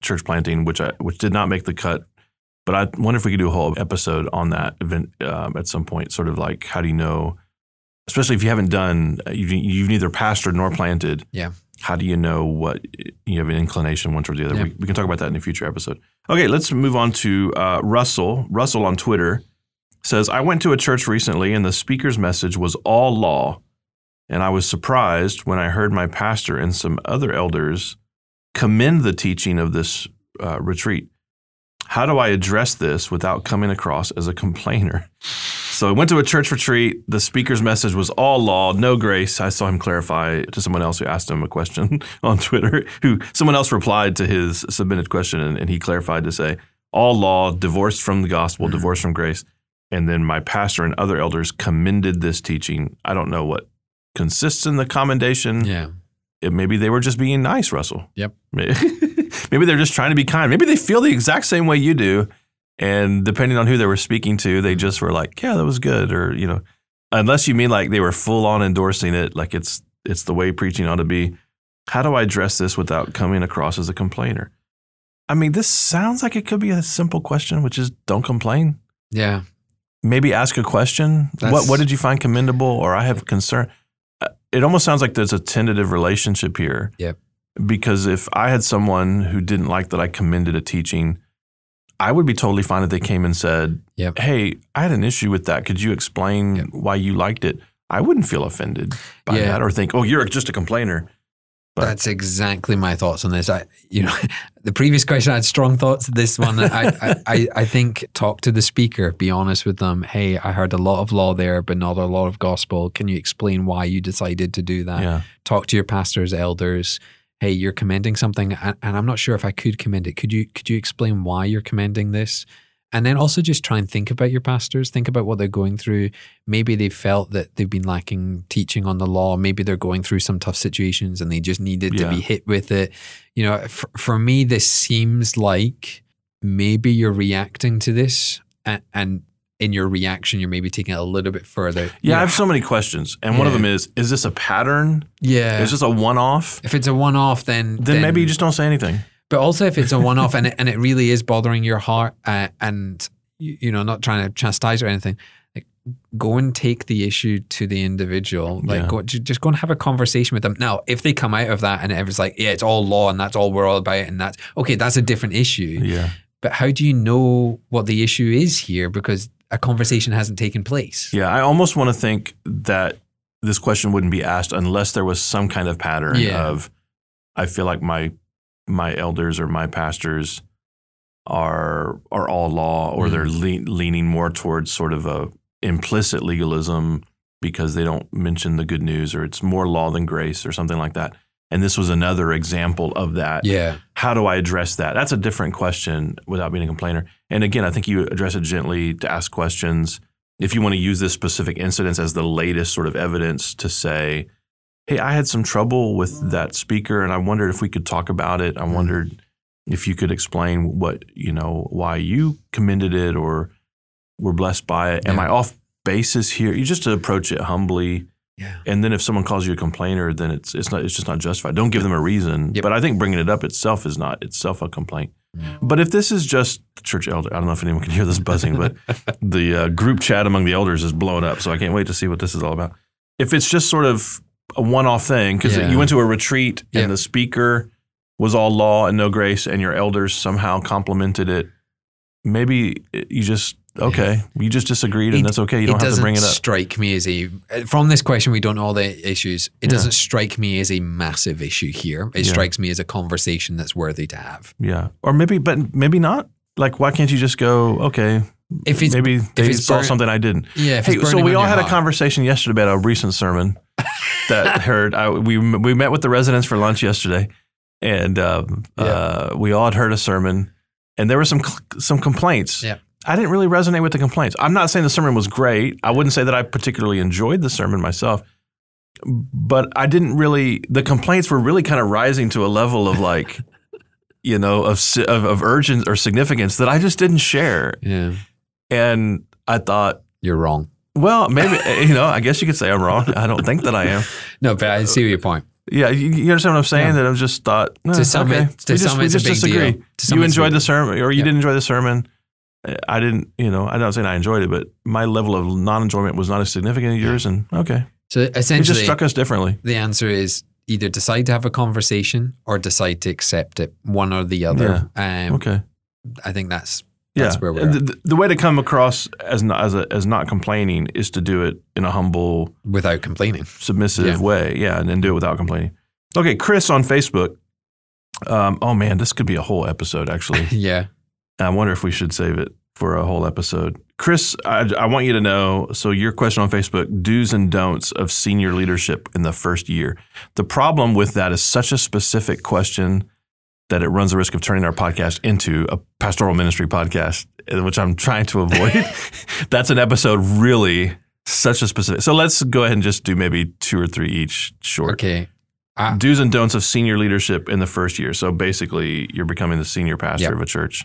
[SPEAKER 1] church planting, which I which did not make the cut. But I wonder if we could do a whole episode on that event um, at some point. Sort of like, how do you know, especially if you haven't done, you've, you've neither pastored nor planted.
[SPEAKER 2] Yeah.
[SPEAKER 1] How do you know what you have an inclination one towards the other?
[SPEAKER 2] Yeah.
[SPEAKER 1] We, we can talk about that in a future episode. Okay, let's move on to uh, Russell. Russell on Twitter says, I went to a church recently and the speaker's message was all law. And I was surprised when I heard my pastor and some other elders commend the teaching of this uh, retreat. How do I address this without coming across as a complainer? So I went to a church retreat. The speaker's message was all law, no grace. I saw him clarify to someone else who asked him a question on Twitter, who someone else replied to his submitted question, and, and he clarified to say, all law, divorced from the gospel,
[SPEAKER 2] Mhm.
[SPEAKER 1] divorced from grace. And then my pastor and other elders commended this teaching. I don't know what consists in the commendation.
[SPEAKER 2] Yeah.
[SPEAKER 1] Maybe they were just being nice, Russell.
[SPEAKER 2] Yep.
[SPEAKER 1] Maybe, maybe they're just trying to be kind. Maybe they feel the exact same way you do. And depending on who they were speaking to, they just were like, yeah, that was good. Or, you know, unless you mean like they were full on endorsing it, like it's it's the way preaching ought to be. How do I address this without coming across as a complainer? I mean, this sounds like it could be a simple question, which is don't complain.
[SPEAKER 2] Yeah.
[SPEAKER 1] Maybe ask a question. What what did you find commendable or I have concern? It almost sounds like there's a tentative relationship here.
[SPEAKER 2] Yep.
[SPEAKER 1] Because if I had someone who didn't like that I commended a teaching, I would be totally fine if they came and said,
[SPEAKER 2] Yep.
[SPEAKER 1] "Hey, I had an issue with that. Could you explain
[SPEAKER 2] Yep.
[SPEAKER 1] why you liked it?" I wouldn't feel offended by
[SPEAKER 2] Yeah.
[SPEAKER 1] that or think, "Oh, you're just a complainer."
[SPEAKER 2] That's exactly my thoughts on this. I, you know, the previous question I had strong thoughts. This one, I, I, I, I think talk to the speaker. Be honest with them. Hey, I heard a lot of law there, but not a lot of gospel. Can you explain why you decided to do that?
[SPEAKER 1] yeah.
[SPEAKER 2] Talk to your pastors, elders. Hey, you're commending something, and, and I'm not sure if I could commend it. Could you? Could you explain why you're commending this? And then also just try and think about your pastors. Think about what they're going through. Maybe they felt that they've been lacking teaching on the law. Maybe they're going through some tough situations and they just needed
[SPEAKER 1] Yeah.
[SPEAKER 2] to be hit with it. You know, for, for me, this seems like maybe you're reacting to this and, and in your reaction, you're maybe taking it a little bit further.
[SPEAKER 1] Yeah,
[SPEAKER 2] You
[SPEAKER 1] I have so many questions, and one of them is: Is this a pattern?
[SPEAKER 2] yeah.
[SPEAKER 1] Is this a one-off?
[SPEAKER 2] if it's a one-off, then
[SPEAKER 1] Then, maybe you just don't say anything.
[SPEAKER 2] But also, if it's a one-off and it, and it really is bothering your heart, uh, and you, you know, not trying to chastise or anything, like go and take the issue to the individual. Like,
[SPEAKER 1] Yeah.
[SPEAKER 2] go, just go and have a conversation with them. Now, if they come out of that and it's like, yeah, it's all law and that's all we're all about, and that's okay, that's a different issue.
[SPEAKER 1] Yeah,
[SPEAKER 2] But how do you know what the issue is here because a conversation hasn't taken place?
[SPEAKER 1] yeah. I almost want to think that this question wouldn't be asked unless there was some kind of pattern
[SPEAKER 2] Yeah.
[SPEAKER 1] of, I feel like my my elders or my pastors are are all law, or
[SPEAKER 2] Mm.
[SPEAKER 1] they're le- leaning more towards sort of a implicit legalism because they don't mention the good news, or it's more law than grace, or something like that. And this was another example of that.
[SPEAKER 2] Yeah.
[SPEAKER 1] how do I address that? That's a different question without being a complainer. And again, I think you address it gently to ask questions. If you want to use this specific incident as the latest sort of evidence to say, hey, I had some trouble with that speaker and I wondered if we could talk about it. I wondered if you could explain what, you know, why you commended it or were blessed by it. Am I off basis here? You just approach it humbly.
[SPEAKER 2] Yeah.
[SPEAKER 1] And then if someone calls you a complainer, then it's it's not it's just not justified. Don't give them a reason.
[SPEAKER 2] Yep.
[SPEAKER 1] But I think bringing it up itself is not itself a complaint.
[SPEAKER 2] Yeah.
[SPEAKER 1] But if this is just church elder, I don't know if anyone can hear this buzzing, but the uh, group chat among the elders is blowing up. So I can't wait to see what this is all about. If it's just sort of a one-off thing, because
[SPEAKER 2] Yeah.
[SPEAKER 1] you went to a retreat and
[SPEAKER 2] Yep.
[SPEAKER 1] the speaker was all law and no grace, and your elders somehow complimented it, maybe you just okay, you just disagreed, and
[SPEAKER 2] It-
[SPEAKER 1] that's okay. You don't have to bring it up.
[SPEAKER 2] strike me as a from this question. We don't know all the issues. It
[SPEAKER 1] Yeah.
[SPEAKER 2] doesn't strike me as a massive issue here. It
[SPEAKER 1] Yeah.
[SPEAKER 2] strikes me as a conversation that's worthy to have.
[SPEAKER 1] Yeah, or maybe, but maybe not. Like, why can't you just go? Okay,
[SPEAKER 2] If it's
[SPEAKER 1] maybe they
[SPEAKER 2] it's
[SPEAKER 1] saw
[SPEAKER 2] burn-
[SPEAKER 1] something I didn't.
[SPEAKER 2] yeah, if
[SPEAKER 1] Hey, so we all had a conversation yesterday about a recent sermon that heard. I, we we met with the residents for lunch yesterday, and um, uh, we all had heard a sermon, and there were some some complaints.
[SPEAKER 2] Yeah.
[SPEAKER 1] I didn't really resonate with the complaints. I'm not saying the sermon was great. I wouldn't say that I particularly enjoyed the sermon myself, but I didn't really. The complaints were really kind of rising to a level of like. You know, of, of of or significance that I just didn't share,
[SPEAKER 2] Yeah,
[SPEAKER 1] and I thought,
[SPEAKER 2] you're wrong.
[SPEAKER 1] Well, maybe you know. I guess you could say I'm wrong. I don't think that I am.
[SPEAKER 2] No, but I see your point.
[SPEAKER 1] Yeah, you, you understand what I'm saying?
[SPEAKER 2] Yeah.
[SPEAKER 1] That I just thought eh,
[SPEAKER 2] To some
[SPEAKER 1] okay.
[SPEAKER 2] it- to
[SPEAKER 1] we just,
[SPEAKER 2] some
[SPEAKER 1] we
[SPEAKER 2] it's a
[SPEAKER 1] just disagree.
[SPEAKER 2] deal. To some
[SPEAKER 1] You enjoyed the sermon, or you
[SPEAKER 2] Yeah.
[SPEAKER 1] didn't enjoy the sermon. I didn't. You know, I'm not saying I enjoyed it, but my level of non-enjoyment was not as significant as yours. And okay,
[SPEAKER 2] So
[SPEAKER 1] it just struck us differently.
[SPEAKER 2] the answer is either decide to have a conversation or decide to accept it, one or the other. Um,
[SPEAKER 1] Okay,
[SPEAKER 2] I think that's
[SPEAKER 1] yeah.
[SPEAKER 2] that's where we're
[SPEAKER 1] the, the- the way to come across as not as, a, as not complaining is to do it in a humble,
[SPEAKER 2] without complaining.
[SPEAKER 1] submissive
[SPEAKER 2] Yeah.
[SPEAKER 1] way. Yeah, and then do it without complaining. Okay, Chris on Facebook. Um, oh man, this could be a whole episode actually.
[SPEAKER 2] Yeah,
[SPEAKER 1] I wonder if we should save it for a whole episode. Chris, I, I want you to know so, your question on Facebook do's and don'ts of senior leadership in the first year. The problem with that is such a specific question that it runs the risk of turning our podcast into a pastoral ministry podcast, which I'm trying to avoid. That's an episode really such a specific. So, let's go ahead and just do maybe two or three each short.
[SPEAKER 2] okay. I-
[SPEAKER 1] Do's and don'ts of senior leadership in the first year. So basically, you're becoming the senior pastor
[SPEAKER 2] Yep.
[SPEAKER 1] of a church.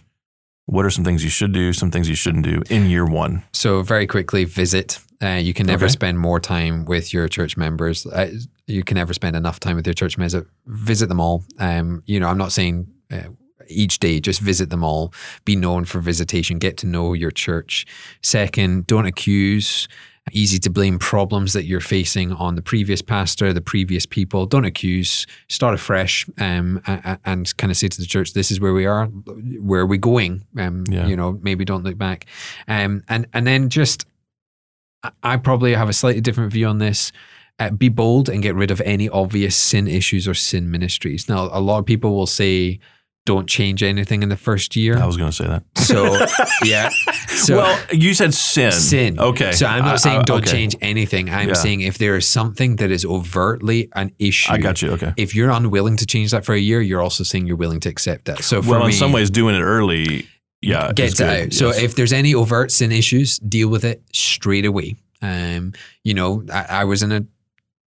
[SPEAKER 1] What are some things you should do, some things you shouldn't do in year one?
[SPEAKER 2] So very quickly, visit. Uh, you can never
[SPEAKER 1] Okay.
[SPEAKER 2] spend more time with your church members. Uh, you can never spend enough time with your church members. Visit them all. Um, you know, I'm not saying uh, each day, just visit them all. Be known for visitation. Get to know your church. Second, don't accuse. Easy to blame problems that you're facing on the previous pastor, the previous people. Don't accuse. Start afresh, um, a- a- and kind of say to the church, "This is where we are. Where are we going?" Um,
[SPEAKER 1] Yeah.
[SPEAKER 2] you know, maybe don't look back. Um, and and then just, I probably have a slightly different view on this. Uh, be bold and get rid of any obvious sin issues or sin ministries. Now, a lot of people will say, "Don't change anything in the first year."
[SPEAKER 1] I was going to say that.
[SPEAKER 2] So, yeah. So,
[SPEAKER 1] well, you said sin.
[SPEAKER 2] sin.
[SPEAKER 1] Okay.
[SPEAKER 2] So I'm
[SPEAKER 1] I-
[SPEAKER 2] not saying
[SPEAKER 1] I-
[SPEAKER 2] don't
[SPEAKER 1] okay.
[SPEAKER 2] change anything. I'm
[SPEAKER 1] Yeah.
[SPEAKER 2] saying if there is something that is overtly an issue,
[SPEAKER 1] I got you. Okay.
[SPEAKER 2] If you're unwilling to change that for a year, you're also saying you're willing to accept that. So for
[SPEAKER 1] Well, in
[SPEAKER 2] me,
[SPEAKER 1] some ways, doing it early, yeah,
[SPEAKER 2] gets out. So if there's any overt sin issues, deal with it straight away. Um, you know, I, I was in a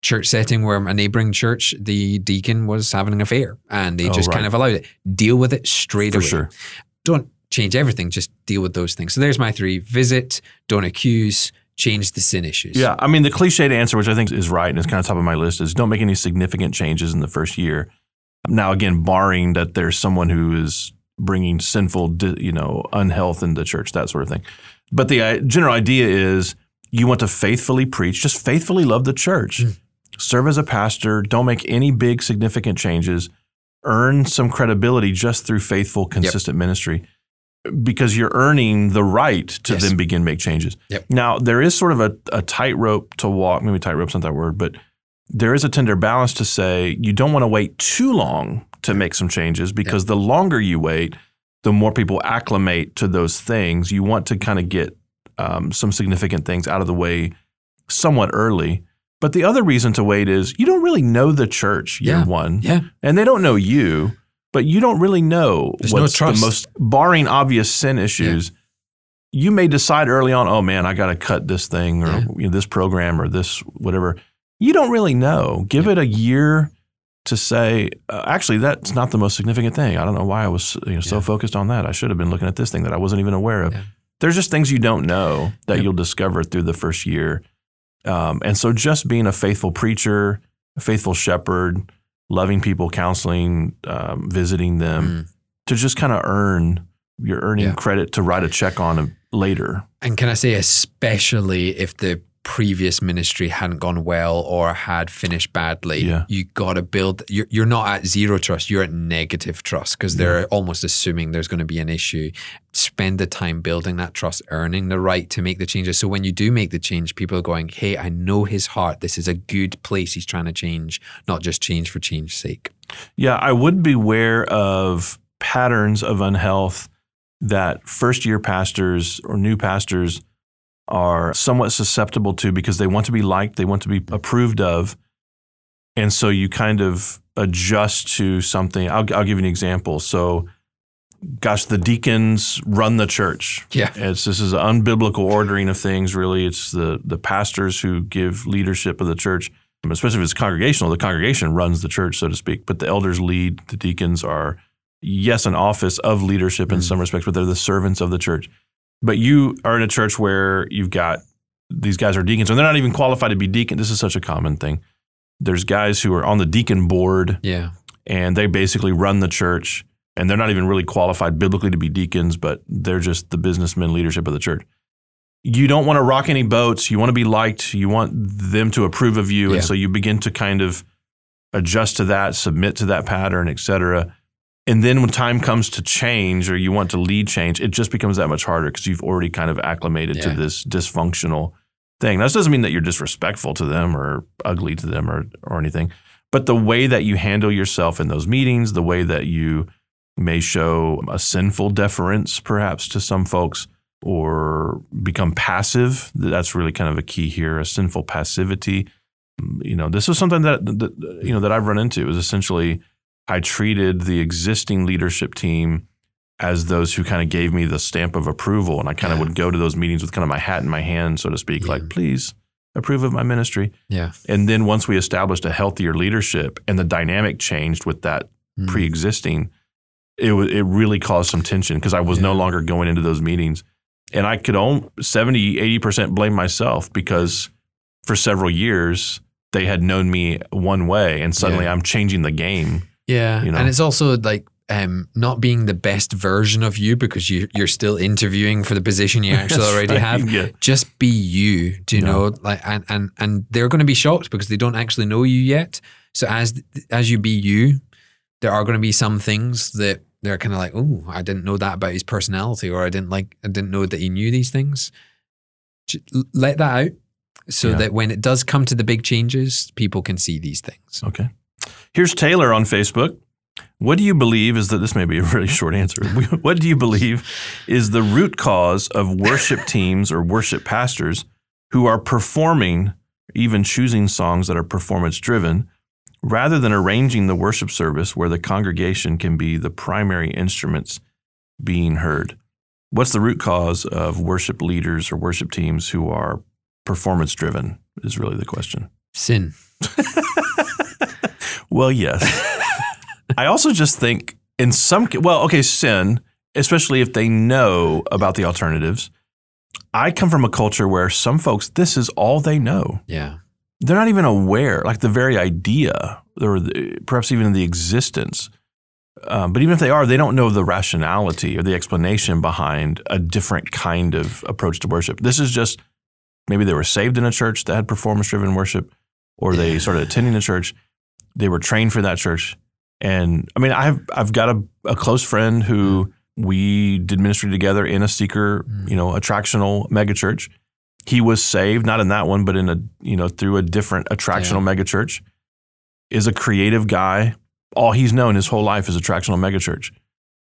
[SPEAKER 2] church setting where a neighboring church, the deacon was having an affair, and they
[SPEAKER 1] Oh,
[SPEAKER 2] just
[SPEAKER 1] right.
[SPEAKER 2] kind of allowed it. Deal with it straight
[SPEAKER 1] for
[SPEAKER 2] away.
[SPEAKER 1] sure.
[SPEAKER 2] Don't change everything. Just deal with those things. So there's my three: visit, don't accuse, change the sin issues.
[SPEAKER 1] Yeah, I mean the cliched answer, which I think is right and is kind of top of my list, is don't make any significant changes in the first year. Now, again, barring that there's someone who is bringing sinful, you know, unhealth into the church, that sort of thing. But the uh, general idea is you want to faithfully preach, just faithfully love the church, serve as a pastor, don't make any big significant changes, earn some credibility just through faithful, consistent ministry because you're earning the right to
[SPEAKER 2] Yes.
[SPEAKER 1] then begin make changes.
[SPEAKER 2] Yep.
[SPEAKER 1] Now there is sort of a, a tightrope to walk. Maybe tightrope's not that word, but there is a tender balance to say you don't want to wait too long to make some changes because the longer you wait, the more people acclimate to those things. You want to kind of get um, some significant things out of the way somewhat early. But the other reason to wait is you don't really know the church year
[SPEAKER 2] Yeah.
[SPEAKER 1] one
[SPEAKER 2] Yeah.
[SPEAKER 1] and they don't know you, but you don't really know
[SPEAKER 2] There's no
[SPEAKER 1] what's the most barring obvious sin issues. You may decide early on, oh man, I got to cut this thing or
[SPEAKER 2] Yeah.
[SPEAKER 1] you know, this program or this whatever. You don't really know. Give it a year to say, uh, actually, that's not the most significant thing. I don't know why I was you know, so focused on that. I should have been looking at this thing that I wasn't even aware of.
[SPEAKER 2] Yeah.
[SPEAKER 1] There's just things you don't know that you'll discover through the first year. Um, and so just being a faithful preacher, a faithful shepherd, loving people, counseling, um, visiting them,
[SPEAKER 2] Mm.
[SPEAKER 1] to just kind of earn, you're earning
[SPEAKER 2] Yeah.
[SPEAKER 1] credit to write a check on later.
[SPEAKER 2] And can I say, especially if the previous ministry hadn't gone well or had finished badly,
[SPEAKER 1] Yeah.
[SPEAKER 2] you got to build. You're, you're not at zero trust. You're at negative trust because they're almost assuming there's going to be an issue. Spend the time building that trust, earning the right to make the changes. So when you do make the change, people are going, "Hey, I know his heart. This is a good place he's trying to change, not just change for change's sake."
[SPEAKER 1] Yeah, I would beware of patterns of unhealth that first year pastors or new pastors are somewhat susceptible to because they want to be liked, they want to be approved of. And so you kind of adjust to something. I'll, I'll give you an example. So, gosh, the deacons run the church.
[SPEAKER 2] Yeah.
[SPEAKER 1] It's this is an unbiblical ordering of things. Really, it's the the pastors who give leadership of the church, especially if it's congregational. The congregation runs the church, so to speak, but the elders lead. The deacons are, yes, an office of leadership in
[SPEAKER 2] Mm.
[SPEAKER 1] some respects, but they're the servants of the church. But you are in a church where you've got these guys are deacons, and they're not even qualified to be deacon. This is such a common thing. There's guys who are on the deacon board
[SPEAKER 2] Yeah.
[SPEAKER 1] and they basically run the church and they're not even really qualified biblically to be deacons but they're just the businessmen leadership of the church you don't want to rock any boats you want to be liked you want them to approve of you
[SPEAKER 2] Yeah.
[SPEAKER 1] and so you begin to kind of adjust to that submit to that pattern etc and then when time comes to change or you want to lead change it just becomes that much harder because you've already kind of acclimated to this dysfunctional thing now, this doesn't mean that you're disrespectful to them or ugly to them or, or anything but the way that you handle yourself in those meetings, the way that you may show a sinful deference perhaps to some folks or become passive, that's really kind of a key here, a sinful passivity. Mm, you know, this is something that, that you know that I've run into is essentially I treated the existing leadership team as those who kind of gave me the stamp of approval and I kind of
[SPEAKER 2] Yeah.
[SPEAKER 1] would go to those meetings with kind of my hat in my hand so to speak
[SPEAKER 2] Yeah.
[SPEAKER 1] like please approve of my ministry.
[SPEAKER 2] Yeah.
[SPEAKER 1] And then once we established a healthier leadership and the dynamic changed with that
[SPEAKER 2] Mm.
[SPEAKER 1] pre-existing, it was it really caused some tension because I was no longer going into those meetings. And I could own 70, 80% blame myself because for several years they had known me one way and suddenly
[SPEAKER 2] Yeah.
[SPEAKER 1] I'm changing the game.
[SPEAKER 2] Yeah,
[SPEAKER 1] you know?
[SPEAKER 2] and it's also like um, not being the best version of you because you you're still interviewing for the position you actually already
[SPEAKER 1] right.
[SPEAKER 2] have.
[SPEAKER 1] Yeah.
[SPEAKER 2] Just be you. Do you
[SPEAKER 1] Yeah.
[SPEAKER 2] know? Like, and and and they're going to be shocked because they don't actually know you yet. So as as you be you, there are going to be some things that they're kind of like, oh, I didn't know that about his personality, or I didn't like, I didn't know that he knew these things. Let that out. So
[SPEAKER 1] Yeah.
[SPEAKER 2] that when it does come to the big changes, people can see these things.
[SPEAKER 1] Okay. Here's Taylor on Facebook. What do you believe is that this may be a really short answer? what do you believe is the root cause of worship teams or worship pastors who are performing, even choosing songs that are performance driven, rather than arranging the worship service where the congregation can be the primary instruments being heard? What's the root cause of worship leaders or worship teams who are performance driven? Is really the question.
[SPEAKER 2] Sin.
[SPEAKER 1] Well, yes. I also just think in some well, okay, sin especially if they know about the alternatives. I come from a culture where some folks, this is all they know.
[SPEAKER 2] Yeah.
[SPEAKER 1] They're not even aware, like the very idea, or the, perhaps even the existence. Um, but even if they are, they don't know the rationality or the explanation behind a different kind of approach to worship. This is just maybe they were saved in a church that had performance driven worship, or they started attending a church. They were trained for that church. And I mean, I've I've got a, a close friend who mm-hmm. we did ministry together in a seeker, mm. you know, attractional megachurch. He was saved, not in that one, but in a you know through a different attractional megachurch. Is a creative guy. All he's known his whole life is attractional megachurch.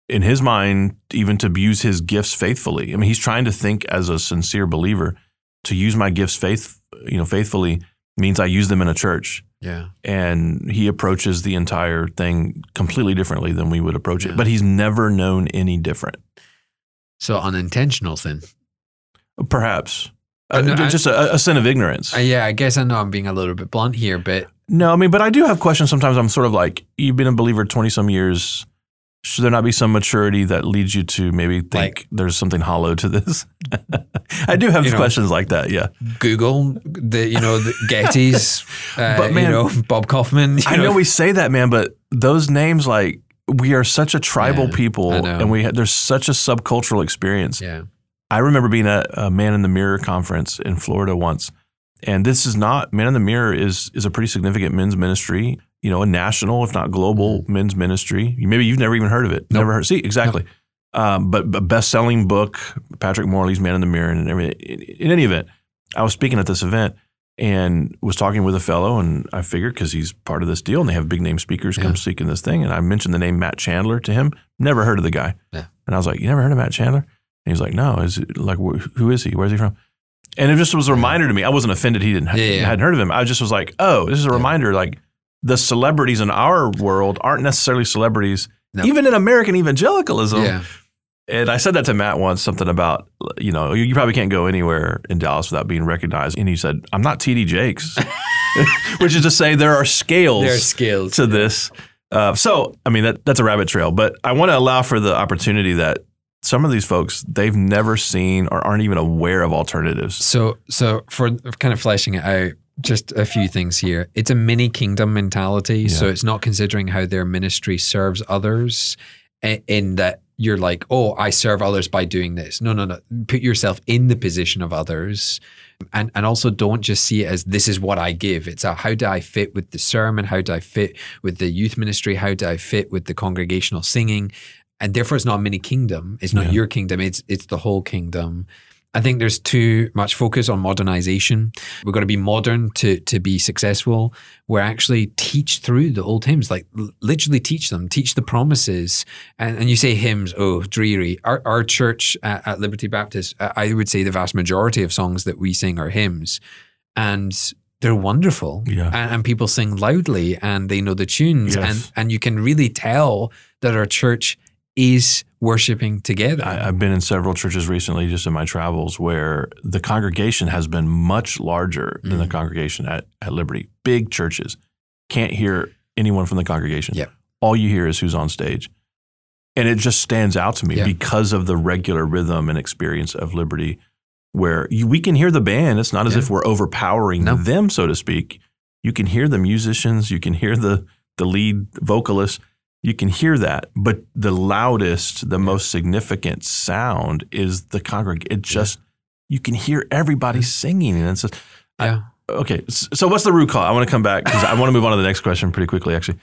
[SPEAKER 1] In his mind, even to use his gifts faithfully. I mean, he's trying to think as a sincere believer. To use my gifts faith, you know, faithfully means I use them in a church
[SPEAKER 2] Yeah.
[SPEAKER 1] and he approaches the entire thing completely differently than we would approach
[SPEAKER 2] Yeah.
[SPEAKER 1] it. But he's never known any different.
[SPEAKER 2] So unintentional sin.
[SPEAKER 1] Perhaps
[SPEAKER 2] I
[SPEAKER 1] Uh,
[SPEAKER 2] I-
[SPEAKER 1] just a, a sin of ignorance.
[SPEAKER 2] Uh, yeah, I guess I know I'm being a little bit blunt here, but
[SPEAKER 1] no, I mean, but I do have questions. Sometimes I'm sort of like, you've been a believer twenty some years. Should there not be some maturity that leads you to maybe think
[SPEAKER 2] Like-
[SPEAKER 1] there's something hollow to this? I do have
[SPEAKER 2] You know,
[SPEAKER 1] questions like that. Yeah,
[SPEAKER 2] Google the you know the Getty's, uh,
[SPEAKER 1] But man-
[SPEAKER 2] you know Bob Kauflin.
[SPEAKER 1] I know we say that, man, but those names, like, we are such a tribal
[SPEAKER 2] Yeah,
[SPEAKER 1] people, and we ha- there's such a subcultural experience.
[SPEAKER 2] yeah,
[SPEAKER 1] I remember being at a Man in the Mirror conference in Florida once, and this is not Man in the Mirror is is a pretty significant men's ministry. You know, a national, if not global, men's ministry. Maybe you've never even heard of it.
[SPEAKER 2] Nope.
[SPEAKER 1] Never heard. See, exactly. Um, but, but best selling book, Patrick Morley's Man in the Mirror, and everything. In, in any event, I was speaking at this event and was talking with a fellow, and I figured because he's part of this deal, and they have big name speakers come
[SPEAKER 2] Yeah.
[SPEAKER 1] speaking this thing, and I mentioned the name Matt Chandler to him. Never heard of the guy,
[SPEAKER 2] Yeah.
[SPEAKER 1] and I was like, "You never heard of Matt Chandler?" And he's like, "No, is it like wh- who is he? Where's he from?" And it just was a reminder to me. I wasn't offended he didn't
[SPEAKER 2] yeah.
[SPEAKER 1] hadn't heard of him. I just was like, "Oh, this is a reminder." Like the celebrities in our world aren't necessarily celebrities,
[SPEAKER 2] No.
[SPEAKER 1] even in American evangelicalism.
[SPEAKER 2] yeah,
[SPEAKER 1] And I said that to Matt once, something about, you know, you, probably can't go anywhere in Dallas without being recognized. And he said, I'm not TD Jakes, which is to say there are scales
[SPEAKER 2] their skills.
[SPEAKER 1] to this. Uh, so, I mean, that, that's a rabbit trail, but I want to allow for the opportunity that some of these folks, they've never seen or aren't even aware of alternatives.
[SPEAKER 2] So, so for kind of fleshing it out, just a few things here. It's a mini kingdom mentality. So it's not considering how their ministry serves others in that you're like, oh, I serve others by doing this. No, no, no. Put yourself in the position of others. And, and also don't just see it as this is what I give. It's a how do I fit with the sermon? How do I fit with the youth ministry? How do I fit with the congregational singing? And therefore it's not a mini kingdom. It's not
[SPEAKER 1] Yeah.
[SPEAKER 2] your kingdom. It's it's the whole kingdom. I think there's too much focus on modernization. We've got to be modern to to be successful. We're actually teach through the old hymns, like l- literally teach them, teach the promises. And, and you say hymns, oh, dreary. Our, our church at, at Liberty Baptist, I would say the vast majority of songs that we sing are hymns, and they're wonderful.
[SPEAKER 1] Yeah.
[SPEAKER 2] And, and people sing loudly, and they know the tunes,
[SPEAKER 1] Yes.
[SPEAKER 2] and and you can really tell that our church is worshiping together.
[SPEAKER 1] I, I've been in several churches recently, just in my travels, where the congregation has been much larger than the
[SPEAKER 2] Mhm.
[SPEAKER 1] congregation at, at Liberty. Big churches can't hear anyone from the congregation.
[SPEAKER 2] Yep.
[SPEAKER 1] All you hear is who's on stage. And it just stands out to me
[SPEAKER 2] Yeah.
[SPEAKER 1] because of the regular rhythm and experience of Liberty, where you, we can hear the band. It's not as
[SPEAKER 2] Yeah.
[SPEAKER 1] if we're overpowering
[SPEAKER 2] No.
[SPEAKER 1] them, so to speak. You can hear the musicians, you can hear the, the lead vocalist, you can hear that, but the loudest, the most significant sound is the congregation. It just you can hear everybody singing, and it's just,
[SPEAKER 2] yeah.
[SPEAKER 1] okay. So what's the root cause? I want to come back because I want to move on to the next question pretty quickly. Actually,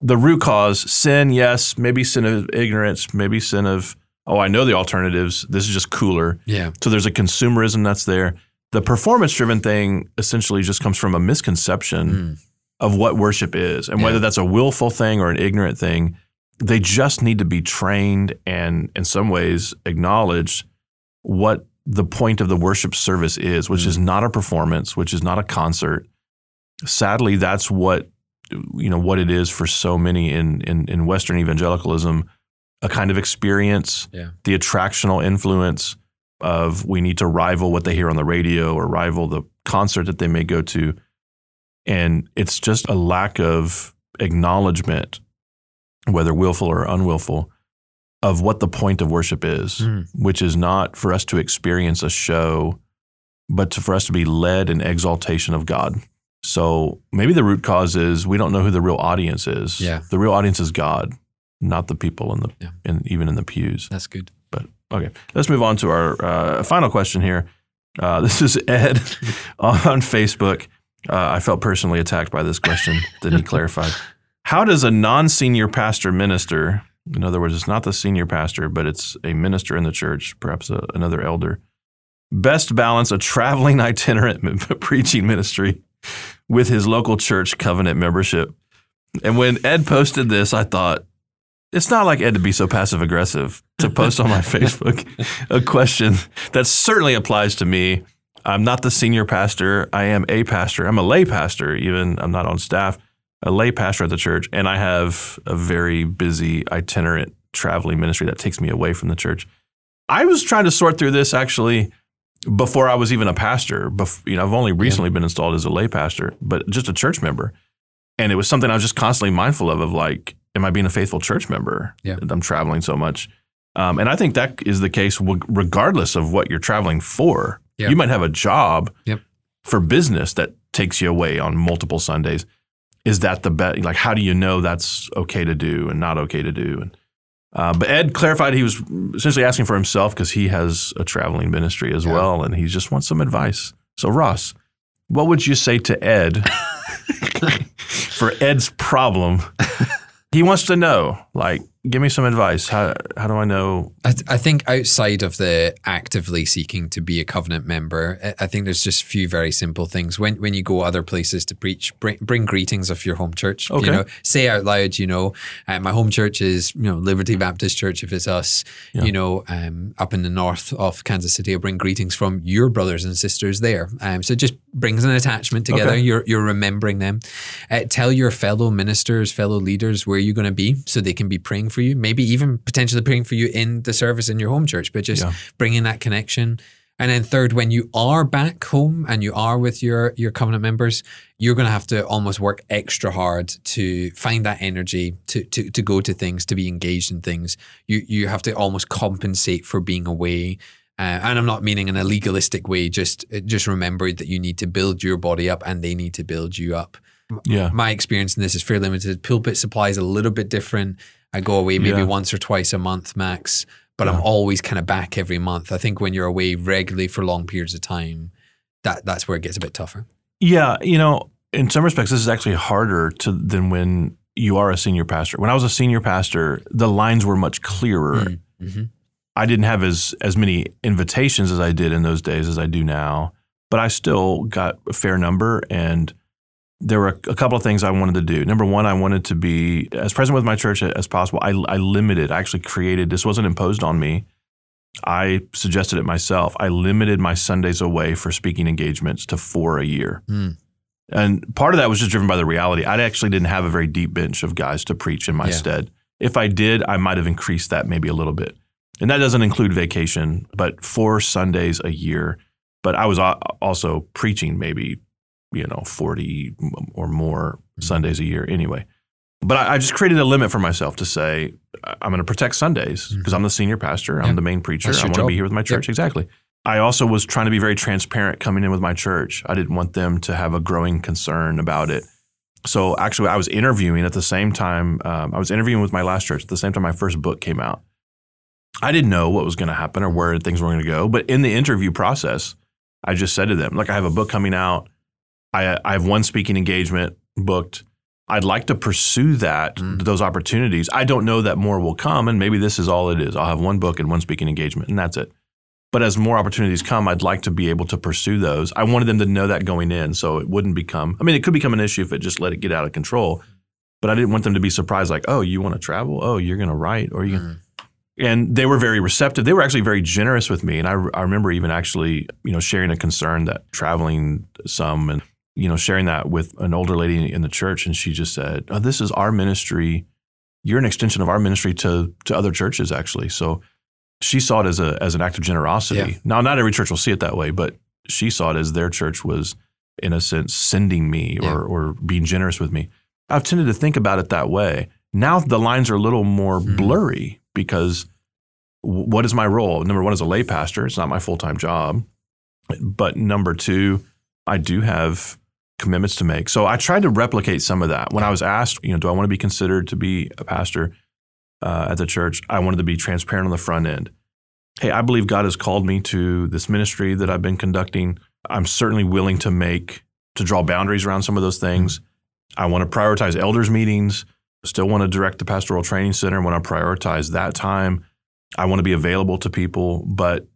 [SPEAKER 1] the root cause: sin, yes, maybe sin of ignorance, maybe sin of oh, I know the alternatives. This is just cooler.
[SPEAKER 2] Yeah.
[SPEAKER 1] So there's a consumerism that's there. The performance-driven thing essentially just comes from a misconception
[SPEAKER 2] Mm.
[SPEAKER 1] Of what worship is and whether that's a willful thing or an ignorant thing they just need to be trained and in some ways acknowledge what the point of the worship service is which is mm. not a performance which is not a concert. Sadly that's what you know what it is for so many in in, in western evangelicalism a kind of experience
[SPEAKER 2] Yeah.
[SPEAKER 1] the attractional influence of we need to rival what they hear on the radio or rival the concert that they may go to and it's just a lack of acknowledgement, whether willful or unwillful, of what the point of worship is,
[SPEAKER 2] Mm.
[SPEAKER 1] which is not for us to experience a show, but to, for us to be led in exaltation of God. So maybe the root cause is we don't know who the real audience is.
[SPEAKER 2] Yeah.
[SPEAKER 1] The real audience is God, not the people in the
[SPEAKER 2] Yeah.
[SPEAKER 1] in, even in the pews.
[SPEAKER 2] That's good.
[SPEAKER 1] But okay, let's move on to our uh, final question here. Uh, this is Ed on Facebook. Uh, I felt personally attacked by this question that he clarified. How does a non senior pastor minister, in other words, it's not the senior pastor, but it's a minister in the church, perhaps a, another elder, best balance a traveling itinerant preaching ministry with his local church covenant membership? And when Ed posted this, I thought, it's not like Ed to be so passive aggressive to post on my Facebook a question that certainly applies to me. I'm not the senior pastor. I am a pastor. I'm a lay pastor, even. I'm not on staff, a lay pastor at the church. And I have a very busy itinerant traveling ministry that takes me away from the church. I was trying to sort through this actually before I was even a pastor. Bef- you know, I've only recently been installed as a lay pastor, but just a church member. And it was something I was just constantly mindful of, of like, am I being a faithful church member?
[SPEAKER 2] Yeah.
[SPEAKER 1] I'm traveling so much. Um, and I think that is the case w- regardless of what you're traveling for.
[SPEAKER 2] Yeah.
[SPEAKER 1] You might have a job
[SPEAKER 2] Yep.
[SPEAKER 1] for business that takes you away on multiple Sundays. Is that the bet? Like, how do you know that's okay to do and not okay to do? And uh, but Ed clarified he was essentially asking for himself because he has a traveling ministry as
[SPEAKER 2] Yeah.
[SPEAKER 1] well, and he just wants some advice. So Ross, what would you say to Ed for Ed's problem? he wants to know, like, give me some advice. How how do I know?
[SPEAKER 2] I, th- I think outside of the actively seeking to be a covenant member, I- I think there's just a few very simple things. When when you go other places to preach, bring, bring greetings of your home church.
[SPEAKER 1] Okay.
[SPEAKER 2] You know, say out loud. You know, uh, my home church is you know Liberty Baptist Church if it's us.
[SPEAKER 1] Yeah.
[SPEAKER 2] You know, um, up in the north of Kansas City, I'll bring greetings from your brothers and sisters there. Um, so it just brings an attachment together.
[SPEAKER 1] Okay.
[SPEAKER 2] You're you're remembering them. Uh, tell your fellow ministers, fellow leaders where you're going to be, so they can be praying for you. Maybe even potentially praying for you in the service in your home church, but just
[SPEAKER 1] Yeah.
[SPEAKER 2] bringing that connection. And then third, when you are back home and you are with your your covenant members, you're going to have to almost work extra hard to find that energy to to to go to things, to be engaged in things. You you have to almost compensate for being away. Uh, and I'm not meaning in a legalistic way. Just just remember that you need to build your body up, and they need to build you up
[SPEAKER 1] Yeah,
[SPEAKER 2] my experience in this is fairly limited. Pulpit supply is a little bit different. I go away maybe
[SPEAKER 1] Yeah.
[SPEAKER 2] once or twice a month max, but
[SPEAKER 1] Yeah.
[SPEAKER 2] I'm always kind of back every month. I think when you're away regularly for long periods of time, that that's where it gets a bit tougher.
[SPEAKER 1] yeah. You know, in some respects, this is actually harder to than when you are a senior pastor. When I was a senior pastor, the lines were much clearer.
[SPEAKER 2] Mm-hmm.
[SPEAKER 1] I didn't have as as many invitations as I did in those days as I do now, but I still got a fair number and there were a, couple of things I wanted to do. Number one, I wanted to be as present with my church as possible. I, I limited, I actually created, this wasn't imposed on me. I suggested it myself. I limited my Sundays away for speaking engagements to four a year.
[SPEAKER 2] Mm.
[SPEAKER 1] And part of that was just driven by the reality. I actually didn't have a very deep bench of guys to preach in my
[SPEAKER 2] Yeah.
[SPEAKER 1] stead. If I did, I might have increased that maybe a little bit. And that doesn't include vacation, but four Sundays a year. But I was also preaching maybe, you know, 40 or more
[SPEAKER 2] Mm-hmm.
[SPEAKER 1] Sundays a year anyway. But I, I just created a limit for myself to say, I'm going to protect Sundays because I'm the senior pastor. I'm
[SPEAKER 2] Mm-hmm. Yeah.
[SPEAKER 1] the main preacher. I want to be here with my church. Exactly. I also was trying to be very transparent coming in with my church. I didn't want them to have a growing concern about it. So actually, I was interviewing at the same time. Um, I was interviewing with my last church at the same time my first book came out. I didn't know what was going to happen or where things were going to go, but in the interview process, I just said to them, like, I have a book coming out. I I have one speaking engagement booked. I'd like to pursue that
[SPEAKER 2] Mm.
[SPEAKER 1] those opportunities. I don't know that more will come, and maybe this is all it is. I'll have one book and one speaking engagement, and that's it." But as more opportunities come, I'd like to be able to pursue those. I wanted them to know that going in, so it wouldn't become. I mean, it could become an issue if it just let it get out of control. But I didn't want them to be surprised, like, "Oh, you want to travel? Oh, you're going to write, or you."
[SPEAKER 2] Mm.
[SPEAKER 1] And they were very receptive. They were actually very generous with me, and I, I remember even actually, you know, sharing a concern that traveling some, and you know, sharing that with an older lady in the church, and she just said, "Oh, this is our ministry. You're an extension of our ministry to to other churches, actually." So she saw it as a as an act of generosity.
[SPEAKER 2] Yeah.
[SPEAKER 1] Now, not every church will see it that way, but she saw it as their church was, in a sense, sending me
[SPEAKER 2] Yeah.
[SPEAKER 1] or or being generous with me. I've tended to think about it that way. Now the lines are a little more
[SPEAKER 2] Mhm.
[SPEAKER 1] blurry because what is my role? Number one, as a lay pastor, it's not my full time job. But number two, I do have commitments to make. So I tried to replicate some of that. When I was asked, you know, do I want to be considered to be a pastor uh, at the church? I wanted to be transparent on the front end. Hey, I believe God has called me to this ministry that I've been conducting. I'm certainly willing to make to draw boundaries around some of those things. I want to prioritize elders meetings. Still want to direct the pastoral training center. Want to prioritize that time. I want to be available to people, but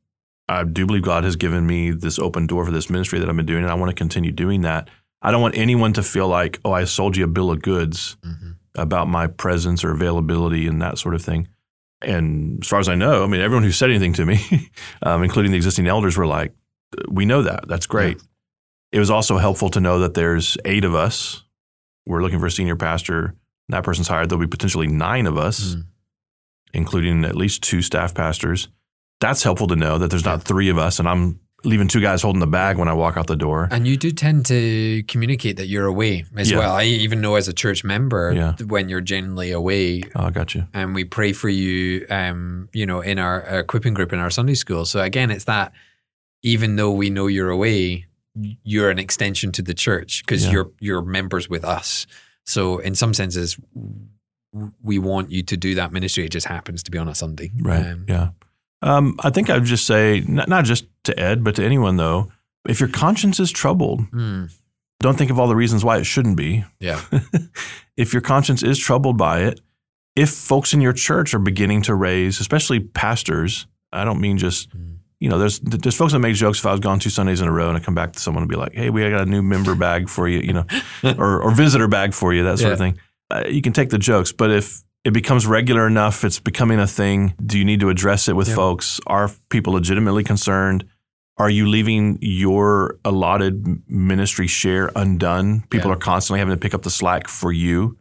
[SPEAKER 1] I do believe God has given me this open door for this ministry that I've been doing, and I want to continue doing that. I don't want anyone to feel like, oh, I sold you a bill of goods
[SPEAKER 2] Mhm.
[SPEAKER 1] about my presence or availability and that sort of thing. And as far as I know, I mean, everyone who said anything to me, um, including the existing elders, were like, we know that. That's great. It was also helpful to know that there's eight of us. We're looking for a senior pastor. That person's hired. There'll be potentially nine of us,
[SPEAKER 2] Mm.
[SPEAKER 1] including at least two staff pastors. That's helpful to know that there's not three of us and I'm leaving two guys holding the bag when I walk out the door.
[SPEAKER 2] And you do tend to communicate that you're away as
[SPEAKER 1] Yeah.
[SPEAKER 2] well. I even know as a church member
[SPEAKER 1] Yeah.
[SPEAKER 2] when you're generally away,
[SPEAKER 1] Oh, I got you.
[SPEAKER 2] and we pray for you. Um, you know, in our, our equipping group in our Sunday school. So again, it's that even though we know you're away, you're an extension to the church because
[SPEAKER 1] Yeah.
[SPEAKER 2] you're you're members with us. So in some senses, we want you to do that ministry. It just happens to be on a Sunday,
[SPEAKER 1] Right.
[SPEAKER 2] Um,
[SPEAKER 1] yeah. Um, I think I would just say, not, not just to Ed, but to anyone though, if your conscience is troubled,
[SPEAKER 2] hmm,
[SPEAKER 1] don't think of all the reasons why it shouldn't be.
[SPEAKER 2] yeah.
[SPEAKER 1] if your conscience is troubled by it, if folks in your church are beginning to raise, especially pastors, I don't mean just,
[SPEAKER 2] Mm.
[SPEAKER 1] you know, there's there's folks that make jokes if I was gone two Sundays in a row and I come back to someone and be like, hey, we got a new member bag for you, you know, or, or visitor bag for you, that sort of thing. Uh, you can take the jokes, but if it becomes regular enough, it's becoming a thing. Do you need to address it with
[SPEAKER 2] Yeah.
[SPEAKER 1] folks? Are people legitimately concerned? Are you leaving your allotted ministry share undone? People
[SPEAKER 2] Yeah.
[SPEAKER 1] are constantly having to pick up the slack for you,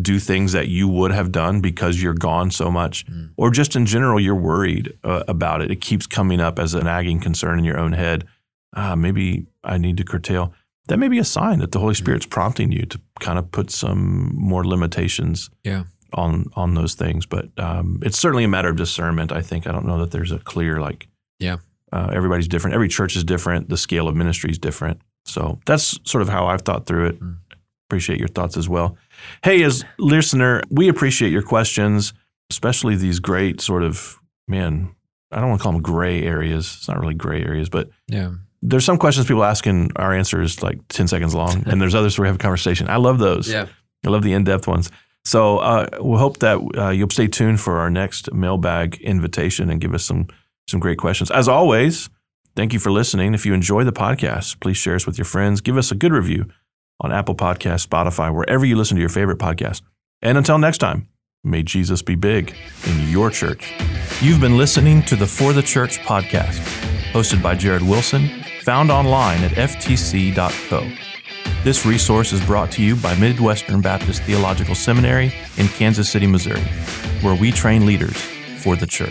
[SPEAKER 1] do things that you would have done because you're gone so much,
[SPEAKER 2] Mm.
[SPEAKER 1] or just in general, you're worried uh, about it. It keeps coming up as a nagging concern in your own head. Ah, maybe I need to curtail. That may be a sign that the Holy Spirit's prompting you to kind of put some more limitations
[SPEAKER 2] Yeah.
[SPEAKER 1] On on those things. But um, it's certainly a matter of discernment. I think I don't know that there's a clear like.
[SPEAKER 2] Yeah.
[SPEAKER 1] Uh, everybody's different. Every church is different. The scale of ministry is different. So that's sort of how I've thought through it.
[SPEAKER 2] Mm.
[SPEAKER 1] Appreciate your thoughts as well. Hey, as listener, we appreciate your questions, especially these great sort of man. I don't want to call them gray areas. It's not really gray areas, but
[SPEAKER 2] Yeah.
[SPEAKER 1] there's some questions people ask and our answer is like 10 seconds long and there's others where we have a conversation i love those
[SPEAKER 2] Yeah.
[SPEAKER 1] i love the in-depth ones so uh, we'll hope that uh, you'll stay tuned for our next mailbag invitation and give us some some great questions. As always thank you for listening. If you enjoy the podcast please share us with your friends. Give us a good review on apple podcast spotify wherever you listen to your favorite podcast. And until next time may jesus be big in your church. You've been listening to the for the church podcast hosted by jared wilson found online at ftc.co. This resource is brought to you by Midwestern Baptist Theological Seminary in Kansas City, Missouri, where we train leaders for the church.